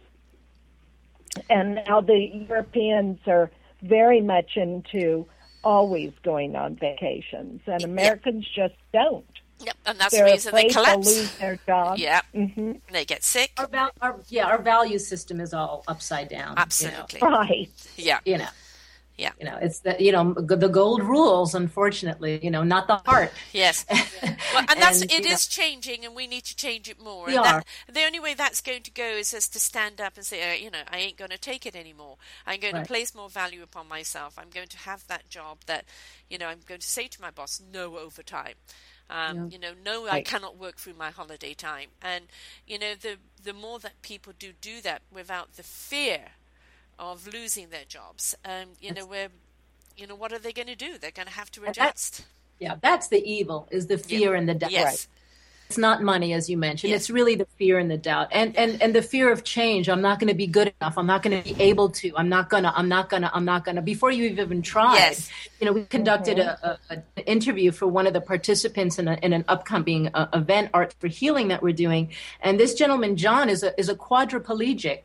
And now the Europeans are very much into always going on vacations, and Americans yep. just don't. Yep, and that's They're the reason they collapse. To lose their job. Yeah, mm-hmm. they get sick. Our, val- our, yeah, our value system is all upside down. Absolutely, you know? right? Yeah, you know. Yeah. You know, it's the you know the gold rules. Unfortunately, you know, not the heart. Yes. well, and that's and, it is know, changing, and we need to change it more. We and are. That, the only way that's going to go is us to stand up and say, uh, you know, I ain't going to take it anymore. I'm going right. to place more value upon myself. I'm going to have that job that, you know, I'm going to say to my boss, no overtime. Um, yeah. You know, no, right. I cannot work through my holiday time. And you know, the the more that people do do that without the fear of losing their jobs. Um, you know, where, you know, what are they going to do? They're going to have to adjust. yeah, that's the evil is the fear yeah. and the doubt. Yes. Right. It's not money, as you mentioned. Yes. It's really the fear and the doubt, and and and the fear of change. I'm not going to be good enough. I'm not going to be able to. I'm not gonna. I'm not gonna. I'm not gonna. Before you even tried, yes. you know, we conducted mm-hmm. a, a, an interview for one of the participants in, a, in an upcoming uh, event, Art for Healing, that we're doing, and this gentleman, John, is a is a quadriplegic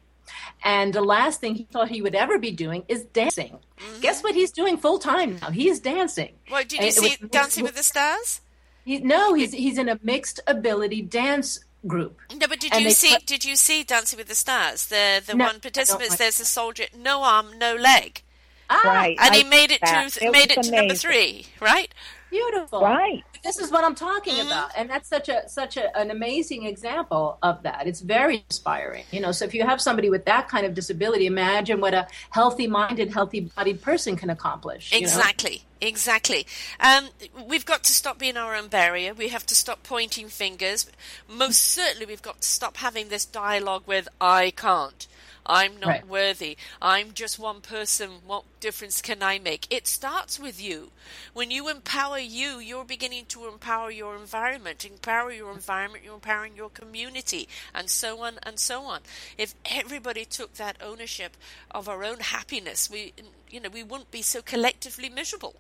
and the last thing he thought he would ever be doing is dancing. Mm-hmm. Guess what he's doing full time now? He's dancing. What did you and see was, Dancing with the Stars? He, no, he's he's in a mixed ability dance group. No, but did and you see? Put, did you see Dancing with the Stars? The the no, one participant there's a soldier, no arm, no leg. Ah, right. And he made it that. to it made it to number three, right? Beautiful. Right. This is what I'm talking mm-hmm. about. And that's such a such a, an amazing example of that. It's very inspiring. You know, so if you have somebody with that kind of disability, imagine what a healthy minded, healthy bodied person can accomplish. Exactly. Know? Exactly. Um, we've got to stop being our own barrier. We have to stop pointing fingers. Most certainly, we've got to stop having this dialogue with "I can't." I'm not right. worthy. I'm just one person. What difference can I make? It starts with you. When you empower you, you're beginning to empower your environment. Empower your environment, you're empowering your community, and so on and so on. If everybody took that ownership of our own happiness, we, you know, we wouldn't be so collectively miserable.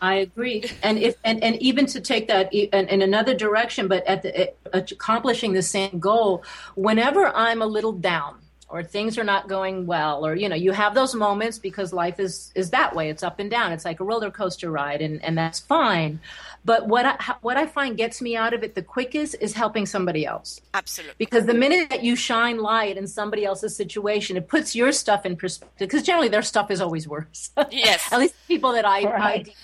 I agree, and if and, and even to take that in, in another direction, but at the, eh, accomplishing the same goal. Whenever I'm a little down, or things are not going well or you know you have those moments because life is is that way it's up and down it's like a roller coaster ride and and that's fine but what I, what I find gets me out of it the quickest is helping somebody else. Absolutely. Because the minute that you shine light in somebody else's situation, it puts your stuff in perspective. Because generally their stuff is always worse. Yes. At least people that I, right. I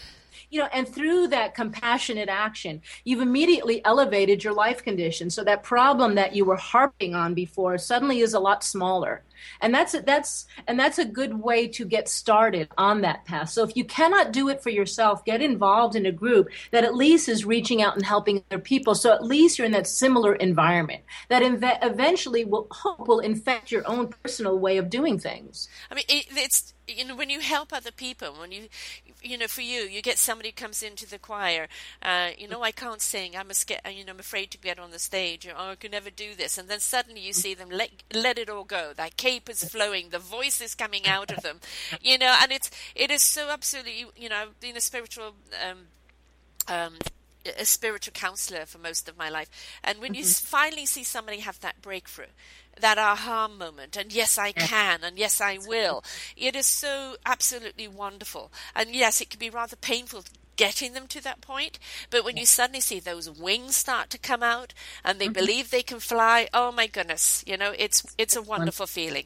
you know and through that compassionate action you've immediately elevated your life condition. So that problem that you were harping on before suddenly is a lot smaller. And that's that's and that's a good way to get started on that path. So if you cannot do it for yourself get involved in a group that at least is reaching out and helping other people. So at least you're in that similar environment that eventually will hope will infect your own personal way of doing things. I mean it, it's you know when you help other people when you you know, for you, you get somebody comes into the choir, uh, you know, I can't sing. I'm a you know, I'm afraid to get on the stage. Or, oh, I can never do this. And then suddenly you see them let let it all go. That cape is flowing. The voice is coming out of them. You know, and it's it is so absolutely. You know, being a spiritual. Um, um, a spiritual counselor for most of my life. And when you finally see somebody have that breakthrough, that aha moment, and yes, I can, and yes, I will, it is so absolutely wonderful. And yes, it can be rather painful getting them to that point, but when you suddenly see those wings start to come out and they mm-hmm. believe they can fly, oh my goodness, you know, it's it's a wonderful feeling.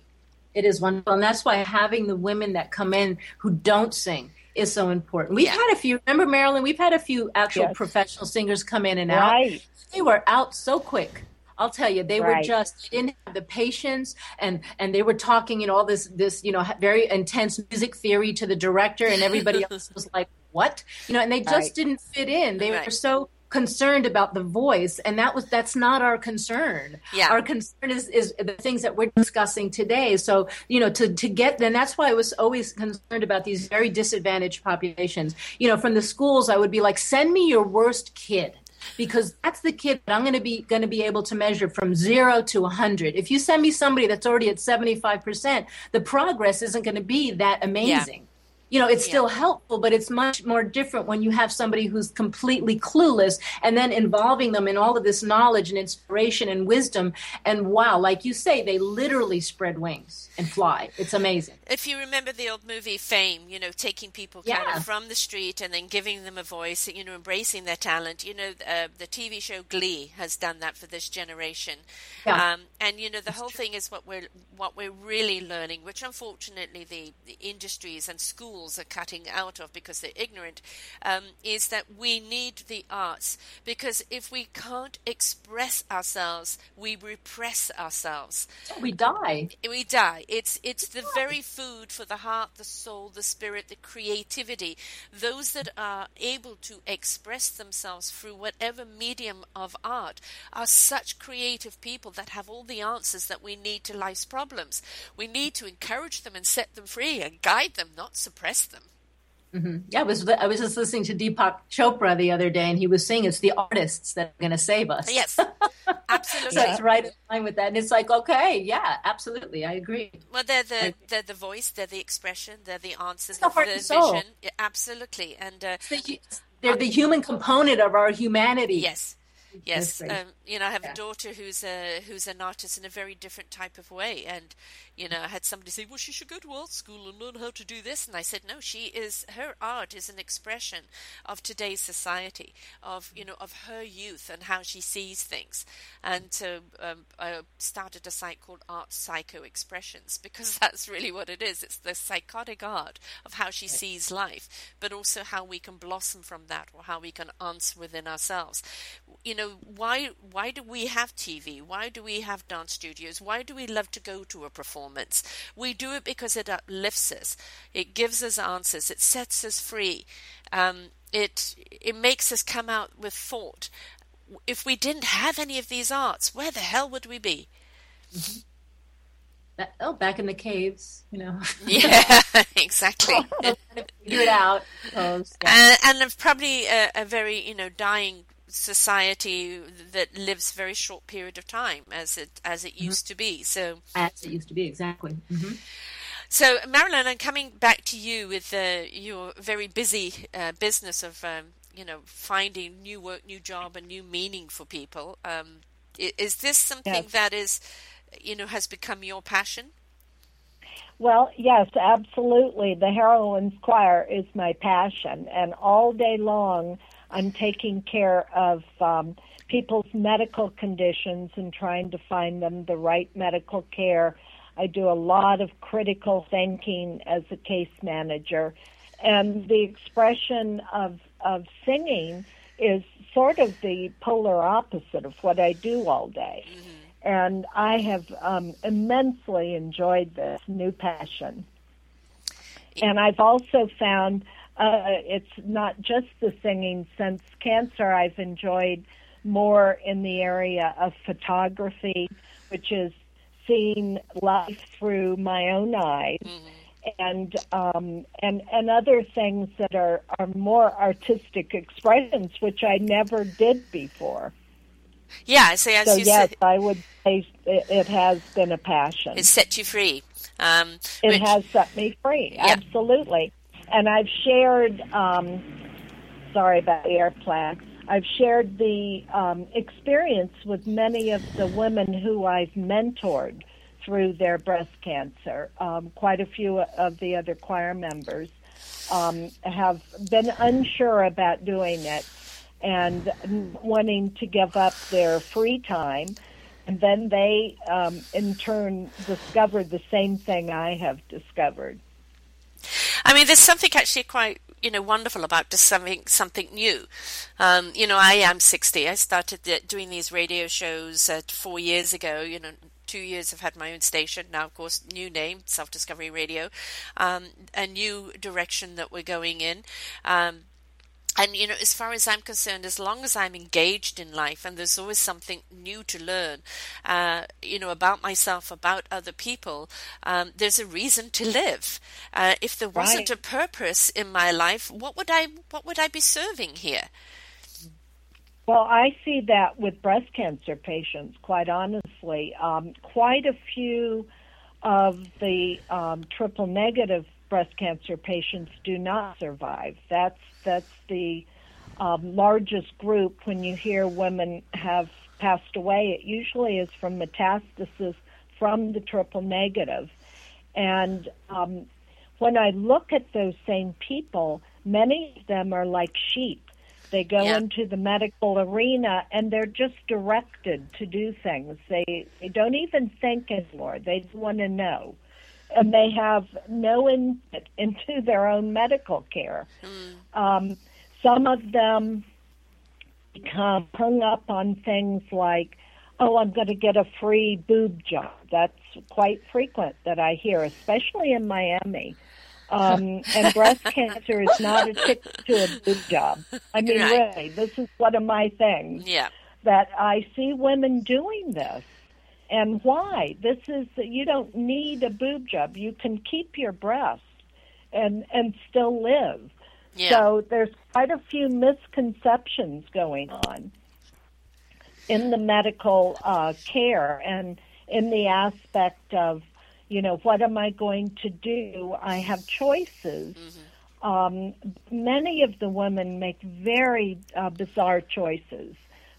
It is wonderful, and that's why having the women that come in who don't sing is so important. We've yeah. had a few. Remember, Marilyn? We've had a few actual yes. professional singers come in and right. out. They were out so quick. I'll tell you, they right. were just they didn't have the patience, and and they were talking, you know, all this this you know very intense music theory to the director, and everybody else was like, "What?" You know, and they just right. didn't fit in. They right. were so concerned about the voice and that was that's not our concern yeah our concern is is the things that we're discussing today so you know to to get then that's why i was always concerned about these very disadvantaged populations you know from the schools i would be like send me your worst kid because that's the kid that I'm going to be going to be able to measure from 0 to a 100. If you send me somebody that's already at 75%, the progress isn't going to be that amazing. Yeah you know it's yeah. still helpful but it's much more different when you have somebody who's completely clueless and then involving them in all of this knowledge and inspiration and wisdom and wow like you say they literally spread wings and fly it's amazing if you remember the old movie fame you know taking people kind yeah. of from the street and then giving them a voice you know embracing their talent you know uh, the tv show glee has done that for this generation yeah. Um, and you know the That's whole true. thing is what we're what we're really learning which unfortunately the, the industries and schools schools are cutting out of because they're ignorant, um, is that we need the arts because if we can't express ourselves, we repress ourselves. We die. We die. It's it's the very food for the heart, the soul, the spirit, the creativity. Those that are able to express themselves through whatever medium of art are such creative people that have all the answers that we need to life's problems. We need to encourage them and set them free and guide them, not suppress them. Mm-hmm. Yeah, I was I was just listening to Deepak Chopra the other day, and he was saying it's the artists that are going to save us. Yes, absolutely. so it's right in line with that, and it's like, okay, yeah, absolutely, I agree. Well, they're the they're the voice, they're the expression, they're the answers, the, the vision. Yeah, absolutely, and uh, they're the human component of our humanity. Yes, Yes, um, you know, I have yeah. a daughter who's a who's an artist in a very different type of way, and you know, I had somebody say, "Well, she should go to art school and learn how to do this," and I said, "No, she is. Her art is an expression of today's society, of you know, of her youth and how she sees things." And so um, I started a site called Art Psycho Expressions because that's really what it is. It's the psychotic art of how she sees life, but also how we can blossom from that, or how we can answer within ourselves. You know know, why why do we have TV? Why do we have dance studios? Why do we love to go to a performance? We do it because it uplifts us. It gives us answers. It sets us free. Um, it it makes us come out with thought. If we didn't have any of these arts, where the hell would we be? Mm-hmm. oh, back in the caves, you know. yeah, exactly. Figure it out. yeah. and, and probably a, a, very, you know, dying society that lives very short period of time as it as it mm-hmm. used to be. So as it used to be, exactly. Mm-hmm. So Marilyn, I'm coming back to you with uh, your very busy uh, business of um, you know finding new work, new job, and new meaning for people. Um, is this something yes. that is you know has become your passion? Well, yes, absolutely. The Heroines Choir is my passion, and all day long I'm taking care of um, people's medical conditions and trying to find them the right medical care. I do a lot of critical thinking as a case manager. And the expression of, of singing is sort of the polar opposite of what I do all day. Mm-hmm. And I have um, immensely enjoyed this new passion. And I've also found uh, it's not just the singing. Since cancer, I've enjoyed more in the area of photography, which is seeing life through my own eyes. Mm-hmm. and um, and and other things that are are more artistic expressions, which I never did before. Yeah, so as so you yes, said, I would say it, has been a passion. it set you free. Um, it which- has set me free, Yeah. absolutely. And I've shared. Um, sorry about the airplane. I've shared the um, experience with many of the women who I've mentored through their breast cancer. Um, quite a few of the other choir members um, have been unsure about doing it and wanting to give up their free time. And then they, um, in turn, discovered the same thing I have discovered. I mean, there's something actually quite you know wonderful about just something something new. Um, you know, I am 60. I started doing these radio shows uh, four years ago. You know. Two years I've had my own station now, of course, new name, Self Discovery Radio, um, a new direction that we're going in. Um, and you know as far as i'm concerned as long as i'm engaged in life and there's always something new to learn uh, you know about myself about other people um, there's a reason to live uh, if there wasn't Right. a purpose in my life what would i what would i be serving here Well, I see that with breast cancer patients, quite honestly. Um, quite a few of the um, triple negative breast cancer patients do not survive. That's that's the um, largest group. When you hear women have passed away, it usually is from metastasis from the triple negative. And um, when I look at those same people, many of them are like sheep. They go Yeah. into the medical arena and they're just directed to do things. They they don't even think anymore. They just want to know, and they have no input into their own medical care. Um, some of them become hung up on things like, "Oh, I'm going to get a free boob job." That's quite frequent that I hear, especially in Miami. Um, and breast cancer is not a ticket to a boob job. I mean, Right. really, this is one of my things yeah that I see women doing this. And why? This is you don't need a boob job. You can keep your breast and and still live. yeah So there's quite a few misconceptions going on in the medical uh, care and in the aspect of, you know, what am I going to do? I have choices. Um, many of the women make very uh, bizarre choices.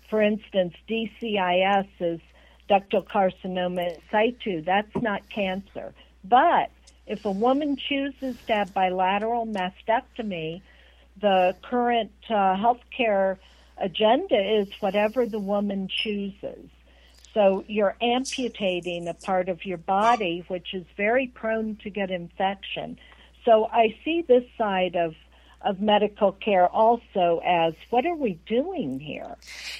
For instance, DCIS is ductal carcinoma in situ. That's not cancer. But if a woman chooses to have bilateral mastectomy, the current uh, healthcare agenda is whatever the woman chooses. So you're amputating a part of your body, which is very prone to get infection. So I see this side of of medical care also as what are we doing here?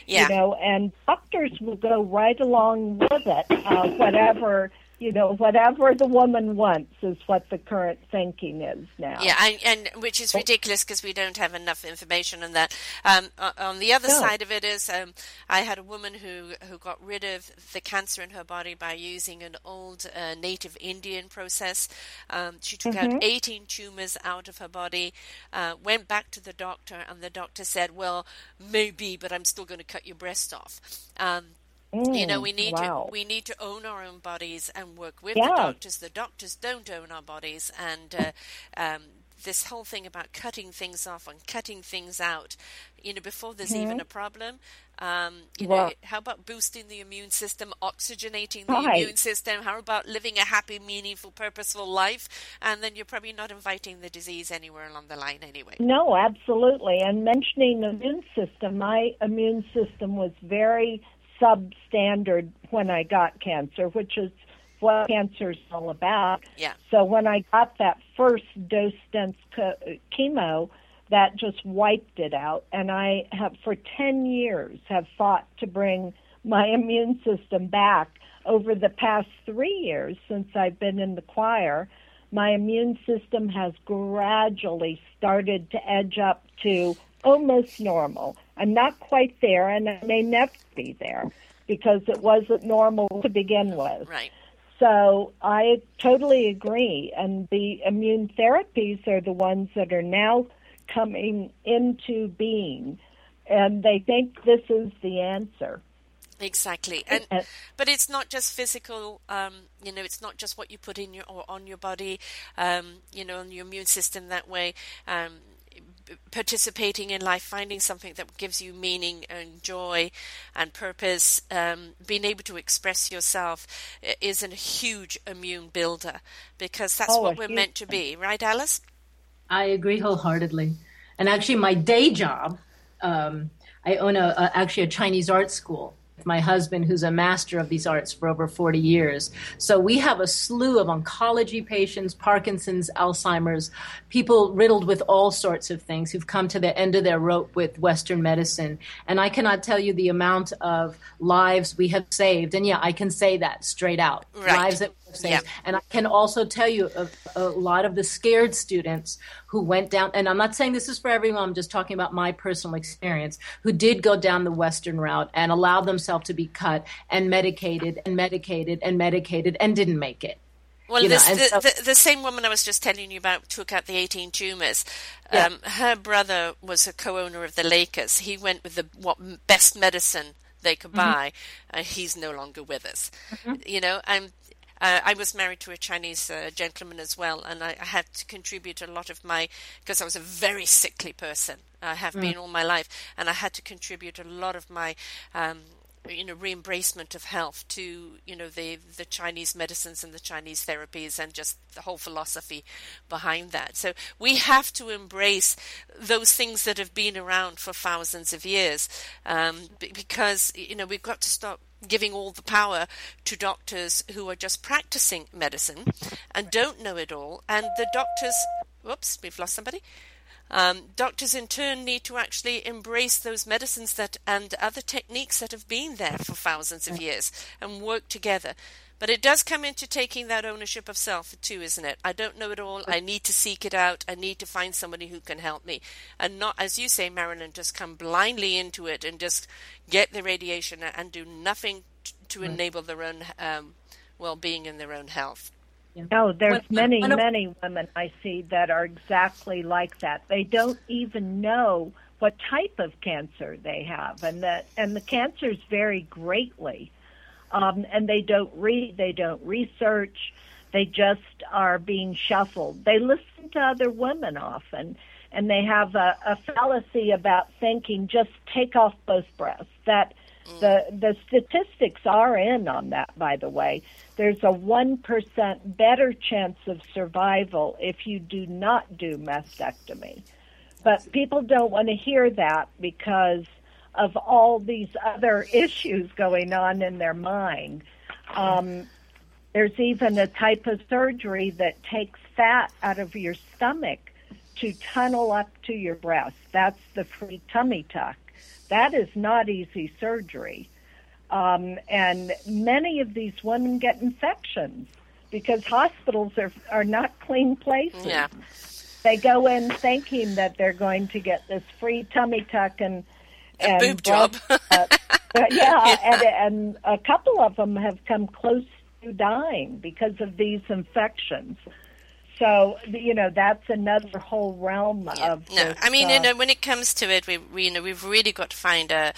yeah You know, and doctors will go right along with it, uh, whatever you know, whatever the woman wants is what the current thinking is now. Yeah, and, and which is ridiculous because we don't have enough information on that. Um, on the other No. side of it is, um, I had a woman who who got rid of the cancer in her body by using an old uh, native Indian process. Um, she took Mm-hmm. out 18 tumors out of her body, uh, went back to the doctor, and the doctor said, "Well, maybe, but I'm still going to cut your breast off." Um, you know Mm, we need wow. to we need to own our own bodies and work with Yeah. the doctors the doctors don't own our bodies and uh, um, this whole thing about cutting things off and cutting things out you know before there's even a problem um, you know Mm-hmm. How about boosting the immune system oxygenating the Right. immune system how about living a happy meaningful purposeful life and then you're probably not inviting the disease anywhere along the line anyway No, absolutely. And mentioning the immune system, my immune system was very substandard when I got cancer, which is what cancer is all about. yeah So when I got that first dose dense co- chemo, that just wiped it out. And I have, for 10 years, have fought to bring my immune system back. Over the past three years, since I've been in the choir, my immune system has gradually started to edge up to almost normal. I'm not quite there, and I may never be there because it wasn't normal to begin with. right so I totally agree. And the immune therapies are the ones that are now coming into being, and they think this is the answer. Exactly, and but it's not just physical. Um, you know, it's not just what you put in your or on your body. Um, you know, on your immune system that way. Um, participating in life, finding something that gives you meaning and joy and purpose, um, being able to express yourself is a huge immune builder because that's oh, what we're meant to be, right, Alice? I agree wholeheartedly. And actually, my day job, um, I own a, a, actually a Chinese art school my husband, who's a master of these arts for over 40 years. So we have a slew of oncology patients, Parkinson's, Alzheimer's, people riddled with all sorts of things who've come to the end of their rope with Western medicine. And I cannot tell you the amount of lives we have saved. And yeah, I can say that straight out. Right. Lives that Yep. And I can also tell you a, a, lot of the scared students who went down, and I'm not saying this is for everyone, I'm just talking about my personal experience, who did go down the Western route and allowed themselves to be cut and medicated and medicated and medicated and didn't make it. Well, this, the, so, the, the, same woman I was just telling you about took out the 18 tumors. Yeah. Um, her brother was a co-owner of the Lakers. He went with the what best medicine they could mm-hmm. buy. Mm-hmm. Uh, he's no longer with us. Mm-hmm. You know, and uh, I was married to a Chinese uh, gentleman as well, and I, I, had to contribute a lot of my because I was a very sickly person. I have mm. been all my life, and I had to contribute a lot of my um, you know reembracement of health to you know the the Chinese medicines and the Chinese therapies and just the whole philosophy behind that. So we have to embrace those things that have been around for thousands of years um, because you know we've got to stop giving all the power to doctors who are just practicing medicine and don't know it all and the doctors whoops we've lost somebody um, doctors in turn need to actually embrace those medicines that and other techniques that have been there for thousands of years and work together. But it does come into taking that ownership of self too, isn't it? I don't know it all. I need to seek it out. I need to find somebody who can help me, and not, as you say, Marilyn, just come blindly into it and just get the radiation and do nothing to enable their own um, well-being and their own health. Yeah. No, there's when, many, when, many women I see that are exactly like that. They don't even know what type of cancer they have, and that and the cancers vary greatly. Um, and they don't read, they don't research, they just are being shuffled. They listen to other women often, and they have a, a fallacy about thinking just take off both breasts. That mm. the the statistics are in on that, by the way there's a 1% better chance of survival if you do not do mastectomy. But people don't want to hear that because of all these other issues going on in their mind. Um, there's even a type of surgery that takes fat out of your stomach to tunnel up to your breast. That's the free tummy tuck. That is not easy surgery. Um, and many of these women get infections because hospitals are, are not clean places. Yeah. They go in thinking that they're going to get this free tummy tuck and, and boob job. uh, yeah, yeah. And, and a couple of them have come close to dying because of these infections. So you know that's another whole realm yeah. of. No, this, I mean, uh, you know, when it comes to it, we, we, you know we've really got to find a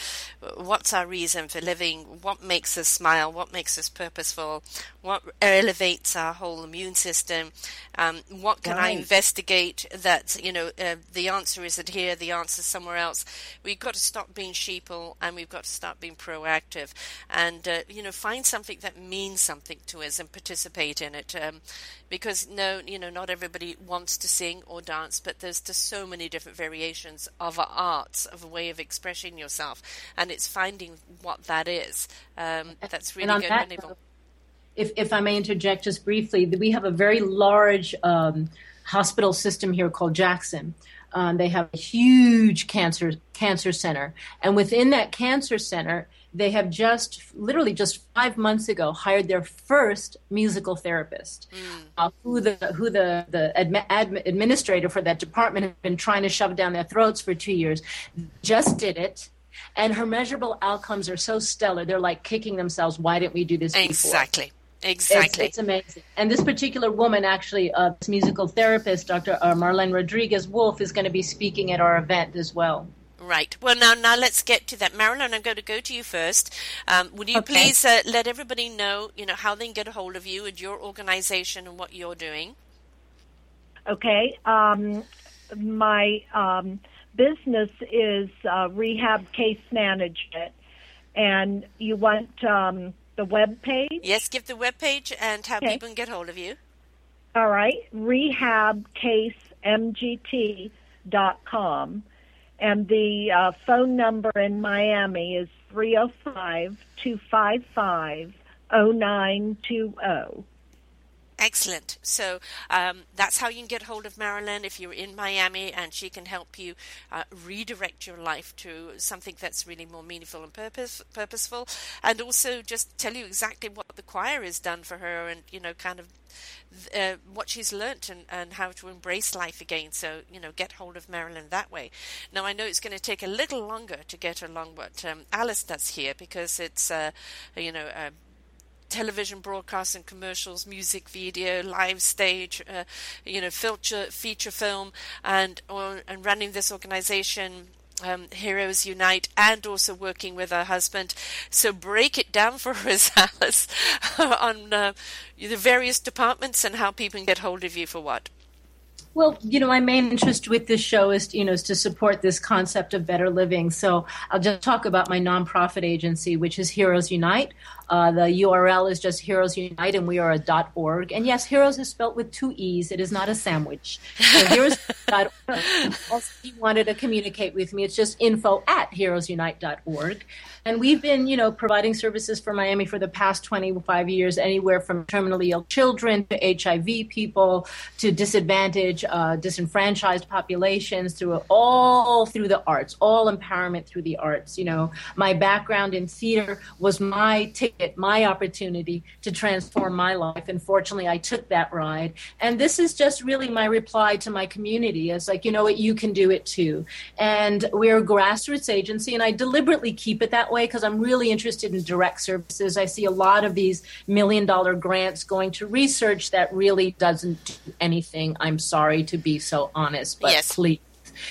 what's our reason for living, what makes us smile, what makes us purposeful, what elevates our whole immune system, um, what can right. I investigate that you know uh, the answer isn't here, the answer is somewhere else. We've got to stop being sheeple and we've got to start being proactive, and uh, you know find something that means something to us and participate in it. Um, because no, you know, not everybody wants to sing or dance, but there's just so many different variations of arts, of a way of expressing yourself, and it's finding what that is. Um, that's really good. That, if, if I may interject just briefly, we have a very large um, hospital system here called Jackson. Um, they have a huge cancer cancer center, and within that cancer center, they have just literally just five months ago hired their first musical therapist, mm. uh, who the who the the admi- admi- administrator for that department had been trying to shove down their throats for two years. Just did it, and her measurable outcomes are so stellar. They're like kicking themselves. Why didn't we do this? Exactly. Before? Exactly. It's, it's, amazing. And this particular woman, actually, uh, this musical therapist, Dr. Uh, Marlene Rodriguez Wolf, is going to be speaking at our event as well. Right. Well, now, now let's get to that. Marilyn, I'm going to go to you first. Um, would you okay. please uh, let everybody know, you know, how they can get a hold of you and your organization and what you're doing? Okay. Um, my um, business is uh, rehab case management, and you want um, the web page? Yes, give the web page and how okay. people can get hold of you. All right, rehabcasemgt.com. And the uh, phone number in Miami is 305 255 0920. Excellent. So um, that's how you can get hold of Marilyn if you're in Miami, and she can help you uh, redirect your life to something that's really more meaningful and purpose, purposeful, and also just tell you exactly what the choir has done for her, and you know, kind of uh, what she's learnt and, and how to embrace life again. So, you know, get hold of Marilyn that way. Now, I know it's going to take a little longer to get along what um, Alice does here because it's, uh, you know, uh, television broadcasts and commercials, music video, live stage, uh, you know, feature feature film, and or, and running this organization. Um, Heroes Unite, and also working with her husband. So break it down for us, Alice, on uh, the various departments and how people can get hold of you for what. Well, you know, my main interest with this show is, you know, is to support this concept of better living. So I'll just talk about my nonprofit agency, which is Heroes Unite. Uh, the URL is just Heroes Unite, and we are a .org. And yes, Heroes is spelled with two e's. It is not a sandwich. So heroes.org. also, if you wanted to communicate with me, it's just info at heroesunite.org. And we've been, you know, providing services for Miami for the past 25 years, anywhere from terminally ill children to HIV people to disadvantaged, uh, disenfranchised populations through all through the arts, all empowerment through the arts. You know, my background in theater was my ticket, my opportunity to transform my life. And fortunately, I took that ride. And this is just really my reply to my community. It's like, you know what, you can do it too. And we're a grassroots agency, and I deliberately keep it that way way because I'm really interested in direct services. I see a lot of these million dollar grants going to research that really doesn't do anything. I'm sorry to be so honest, but yes. please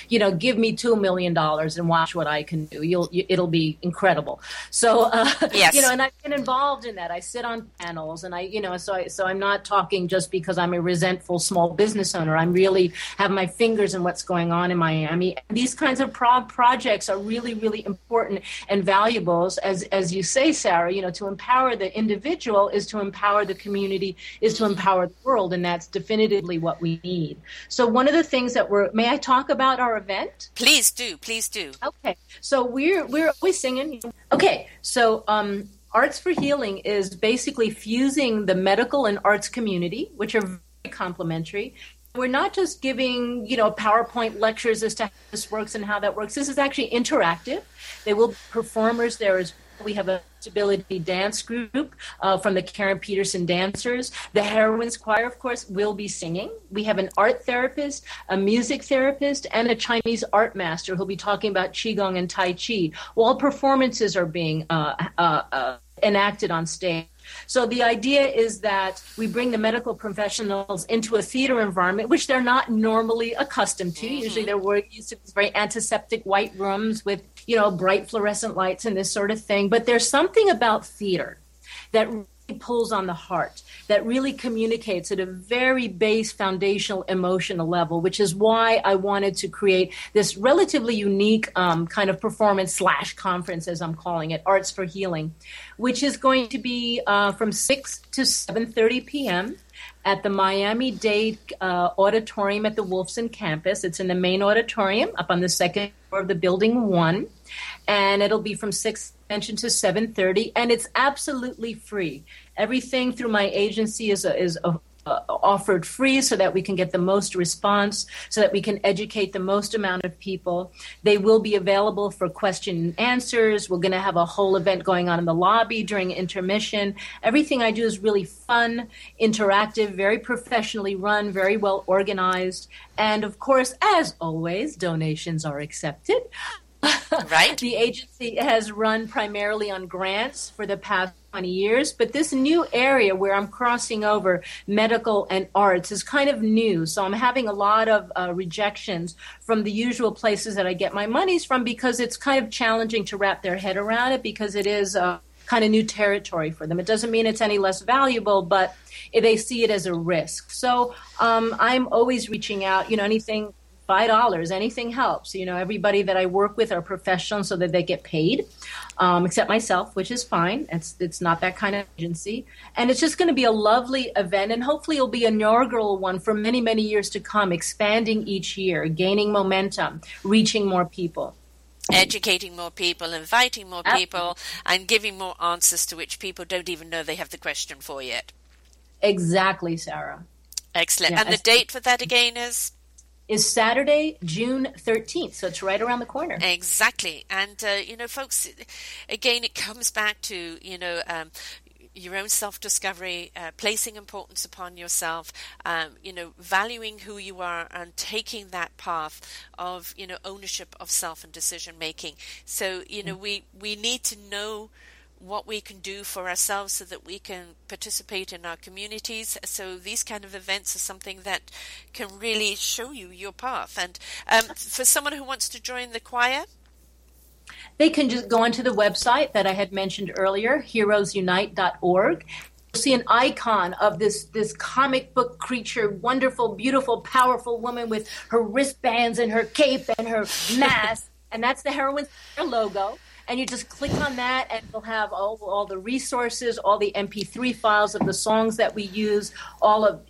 you know, give me two million dollars and watch what I can do. You'll, you, it'll be incredible. So, uh, yes. you know, and I've been involved in that. I sit on panels, and I, you know, so I, so I'm not talking just because I'm a resentful small business owner. I'm really have my fingers in what's going on in Miami. And these kinds of pro- projects are really, really important and valuable. As as you say, Sarah, you know, to empower the individual is to empower the community, is to empower the world, and that's definitively what we need. So, one of the things that we're may I talk about about our event? Please do. Please do. Okay. So we're we're always singing. Okay. So um, Arts for Healing is basically fusing the medical and arts community, which are very complementary. We're not just giving, you know, PowerPoint lectures as to how this works and how that works. This is actually interactive. There will be performers there as we have a disability dance group uh, from the Karen Peterson Dancers. The Heroines Choir, of course, will be singing. We have an art therapist, a music therapist, and a Chinese art master who'll be talking about Qigong and Tai Chi. All performances are being uh, uh, uh enacted on stage. So the idea is that we bring the medical professionals into a theater environment, which they're not normally accustomed to. Mm-hmm. Usually they're used to very antiseptic white rooms with, you know, bright fluorescent lights and this sort of thing. But there's something about theater that really pulls on the heart that really communicates at a very base foundational emotional level which is why i wanted to create this relatively unique um, kind of performance slash conference as i'm calling it arts for healing which is going to be uh, from 6 to 7.30 p.m at the Miami Dade uh, Auditorium at the Wolfson campus. It's in the main auditorium up on the second floor of the building one, and it'll be from six mentioned to 7:30 and it's absolutely free. Everything through my agency is a, is a, uh, offered free so that we can get the most response, so that we can educate the most amount of people. They will be available for question and answers. We're going to have a whole event going on in the lobby during intermission. Everything I do is really fun, interactive, very professionally run, very well organized. And of course, as always, donations are accepted Right. the agency has run primarily on grants for the past 20 years, but this new area where I'm crossing over medical and arts is kind of new. So I'm having a lot of uh, rejections from the usual places that I get my monies from because it's kind of challenging to wrap their head around it because it is uh, kind of new territory for them. It doesn't mean it's any less valuable, but they see it as a risk. So um, I'm always reaching out, you know, anything five dollars anything helps you know everybody that i work with are professionals so that they get paid um, except myself which is fine it's it's not that kind of agency and it's just going to be a lovely event and hopefully it'll be an inaugural one for many many years to come expanding each year gaining momentum reaching more people educating more people, inviting more people, and giving more answers to which people don't even know they have the question for yet. exactly sarah Excellent. Yeah, and the date for that again is? Is saturday june 13th so it's right around the corner Exactly. And, uh, you know, folks, again, it comes back to, you know, um, your own self discovery, uh, placing importance upon yourself, um, you know, valuing who you are and taking that path of, you know, ownership of self and decision making. So, you know, we, we need to know what we can do for ourselves so that we can participate in our communities. So these kind of events are something that can really show you your path. And um, for someone who wants to join the choir, they can just go onto the website that I had mentioned earlier, heroesunite.org. You'll see an icon of this, this comic book creature, wonderful, beautiful, powerful woman with her wristbands and her cape and her mask. and that's the heroine's logo. And you just click on that, and you'll have all, all the resources, all the MP3 files of the songs that we use, all of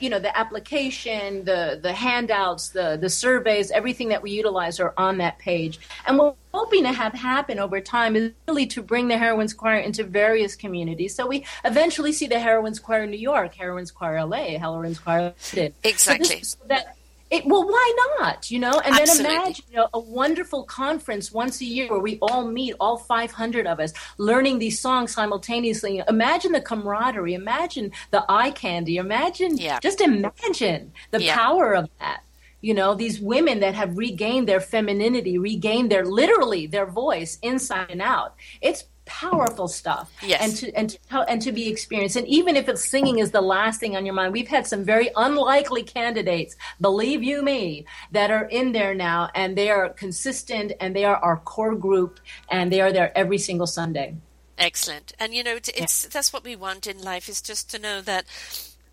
you know the application, the the handouts, the the surveys, everything that we utilize are on that page. And what we're hoping to have happen over time is really to bring the Heroines Choir into various communities. So we eventually see the Heroines Choir in New York, Heroines Choir LA, Heroines Choir London. Exactly. So, this, so that it, well, why not? You know, and Absolutely. then imagine you know, a wonderful conference once a year where we all meet, all 500 of us, learning these songs simultaneously. Imagine the camaraderie. Imagine the eye candy. Imagine, Yeah. just imagine the Yeah. power of that. You know, these women that have regained their femininity, regained their literally their voice inside and out. It's powerful stuff. Yes. And to and to and to be experienced. And even if it's singing is the last thing on your mind, we've had some very unlikely candidates, believe you me, that are in there now and they are consistent and they are our core group and they are there every single Sunday. Excellent. And you know, it's, it's that's what we want in life is just to know that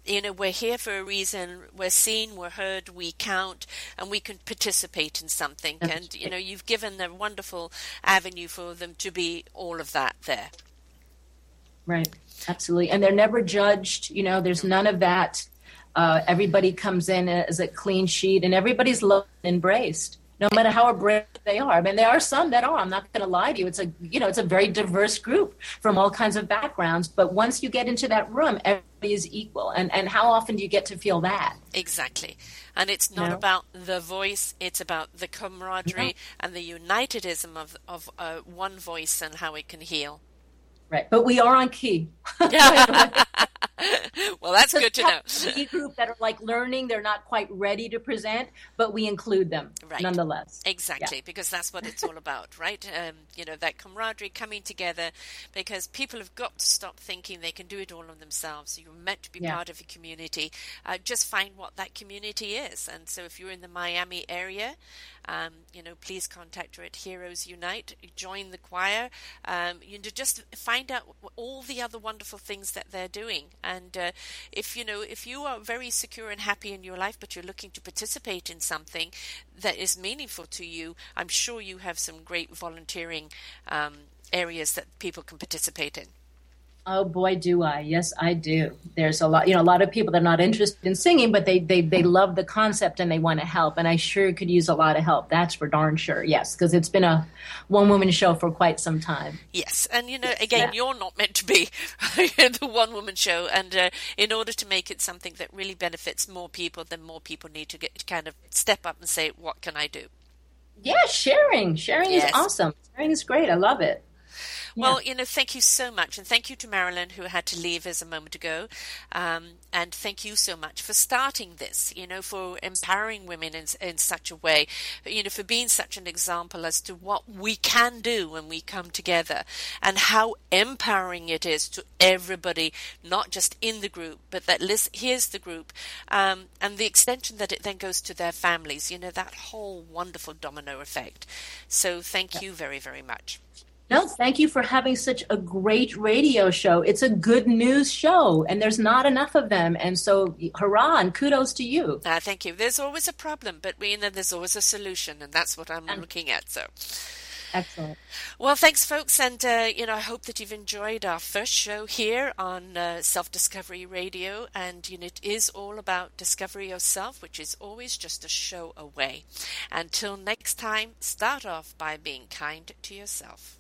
you know we're here for a reason. We're seen, we're heard, we count, and we can participate in something. That's and you know, you've given a wonderful avenue for them to be all of that there. Right. Absolutely. And they're never judged. You know, there's none of that. Uh, everybody comes in as a clean sheet and everybody's loved and embraced, no matter how brave they are. I mean, there are some that are. I'm not going to lie to you. It's a, you know, it's a very diverse group from all kinds of backgrounds. But once you get into that room, everybody is equal. And, and how often do you get to feel that? Exactly. And it's not No. about the voice, it's about the camaraderie and the unitedism of, of uh, one voice and how it can heal. Right. But we are on key. well, that's good to know. The group that are like learning, they're not quite ready to present, but we include them Right. nonetheless. Exactly, because that's what it's all about, right? Um, you know, that camaraderie coming together because people have got to stop thinking they can do it all on themselves. You're meant to be Yeah. part of a community. Uh, just find what that community is. And so if you're in the Miami area, um, you know, please contact her at Heroes Unite, join the choir, um, you know, just find out all the other wonderful things that they're doing. And uh, if you know, if you are very secure and happy in your life, but you're looking to participate in something that is meaningful to you, I'm sure you have some great volunteering um, areas that people can participate in. Oh boy, do I! Yes, I do. There's a lot, you know, a lot of people that are not interested in singing, but they they they love the concept and they want to help. And I sure could use a lot of help. That's for darn sure. Yes, because it's been a one woman show for quite some time. Yes, and you know, again, Yeah. you're not meant to be the one woman show, and uh, in order to make it something that really benefits more people, then more people need to get kind of step up and say, "What can I do?" Yeah, sharing, sharing Yes. is awesome. Sharing is great. I love it. Well, you know, thank you so much. And thank you to Marilyn, who had to leave us a moment ago. Um, and thank you so much for starting this, you know, for empowering women in, in such a way, you know, for being such an example as to what we can do when we come together and how empowering it is to everybody, not just in the group, but that list, here's the group, um, and the extension that it then goes to their families, you know, that whole wonderful domino effect. So thank you very, very much. No, thank you for having such a great radio show. It's a good news show, and there's not enough of them. And so, hurrah and kudos to you. Uh, thank you. There's always a problem, but we know there's always a solution, and that's what I'm and, looking at. So. Excellent. Well, thanks, folks, and uh, you know I hope that you've enjoyed our first show here on uh, Self Discovery Radio, and you know it is all about discovery yourself, which is always just a show away. Until next time, start off by being kind to yourself.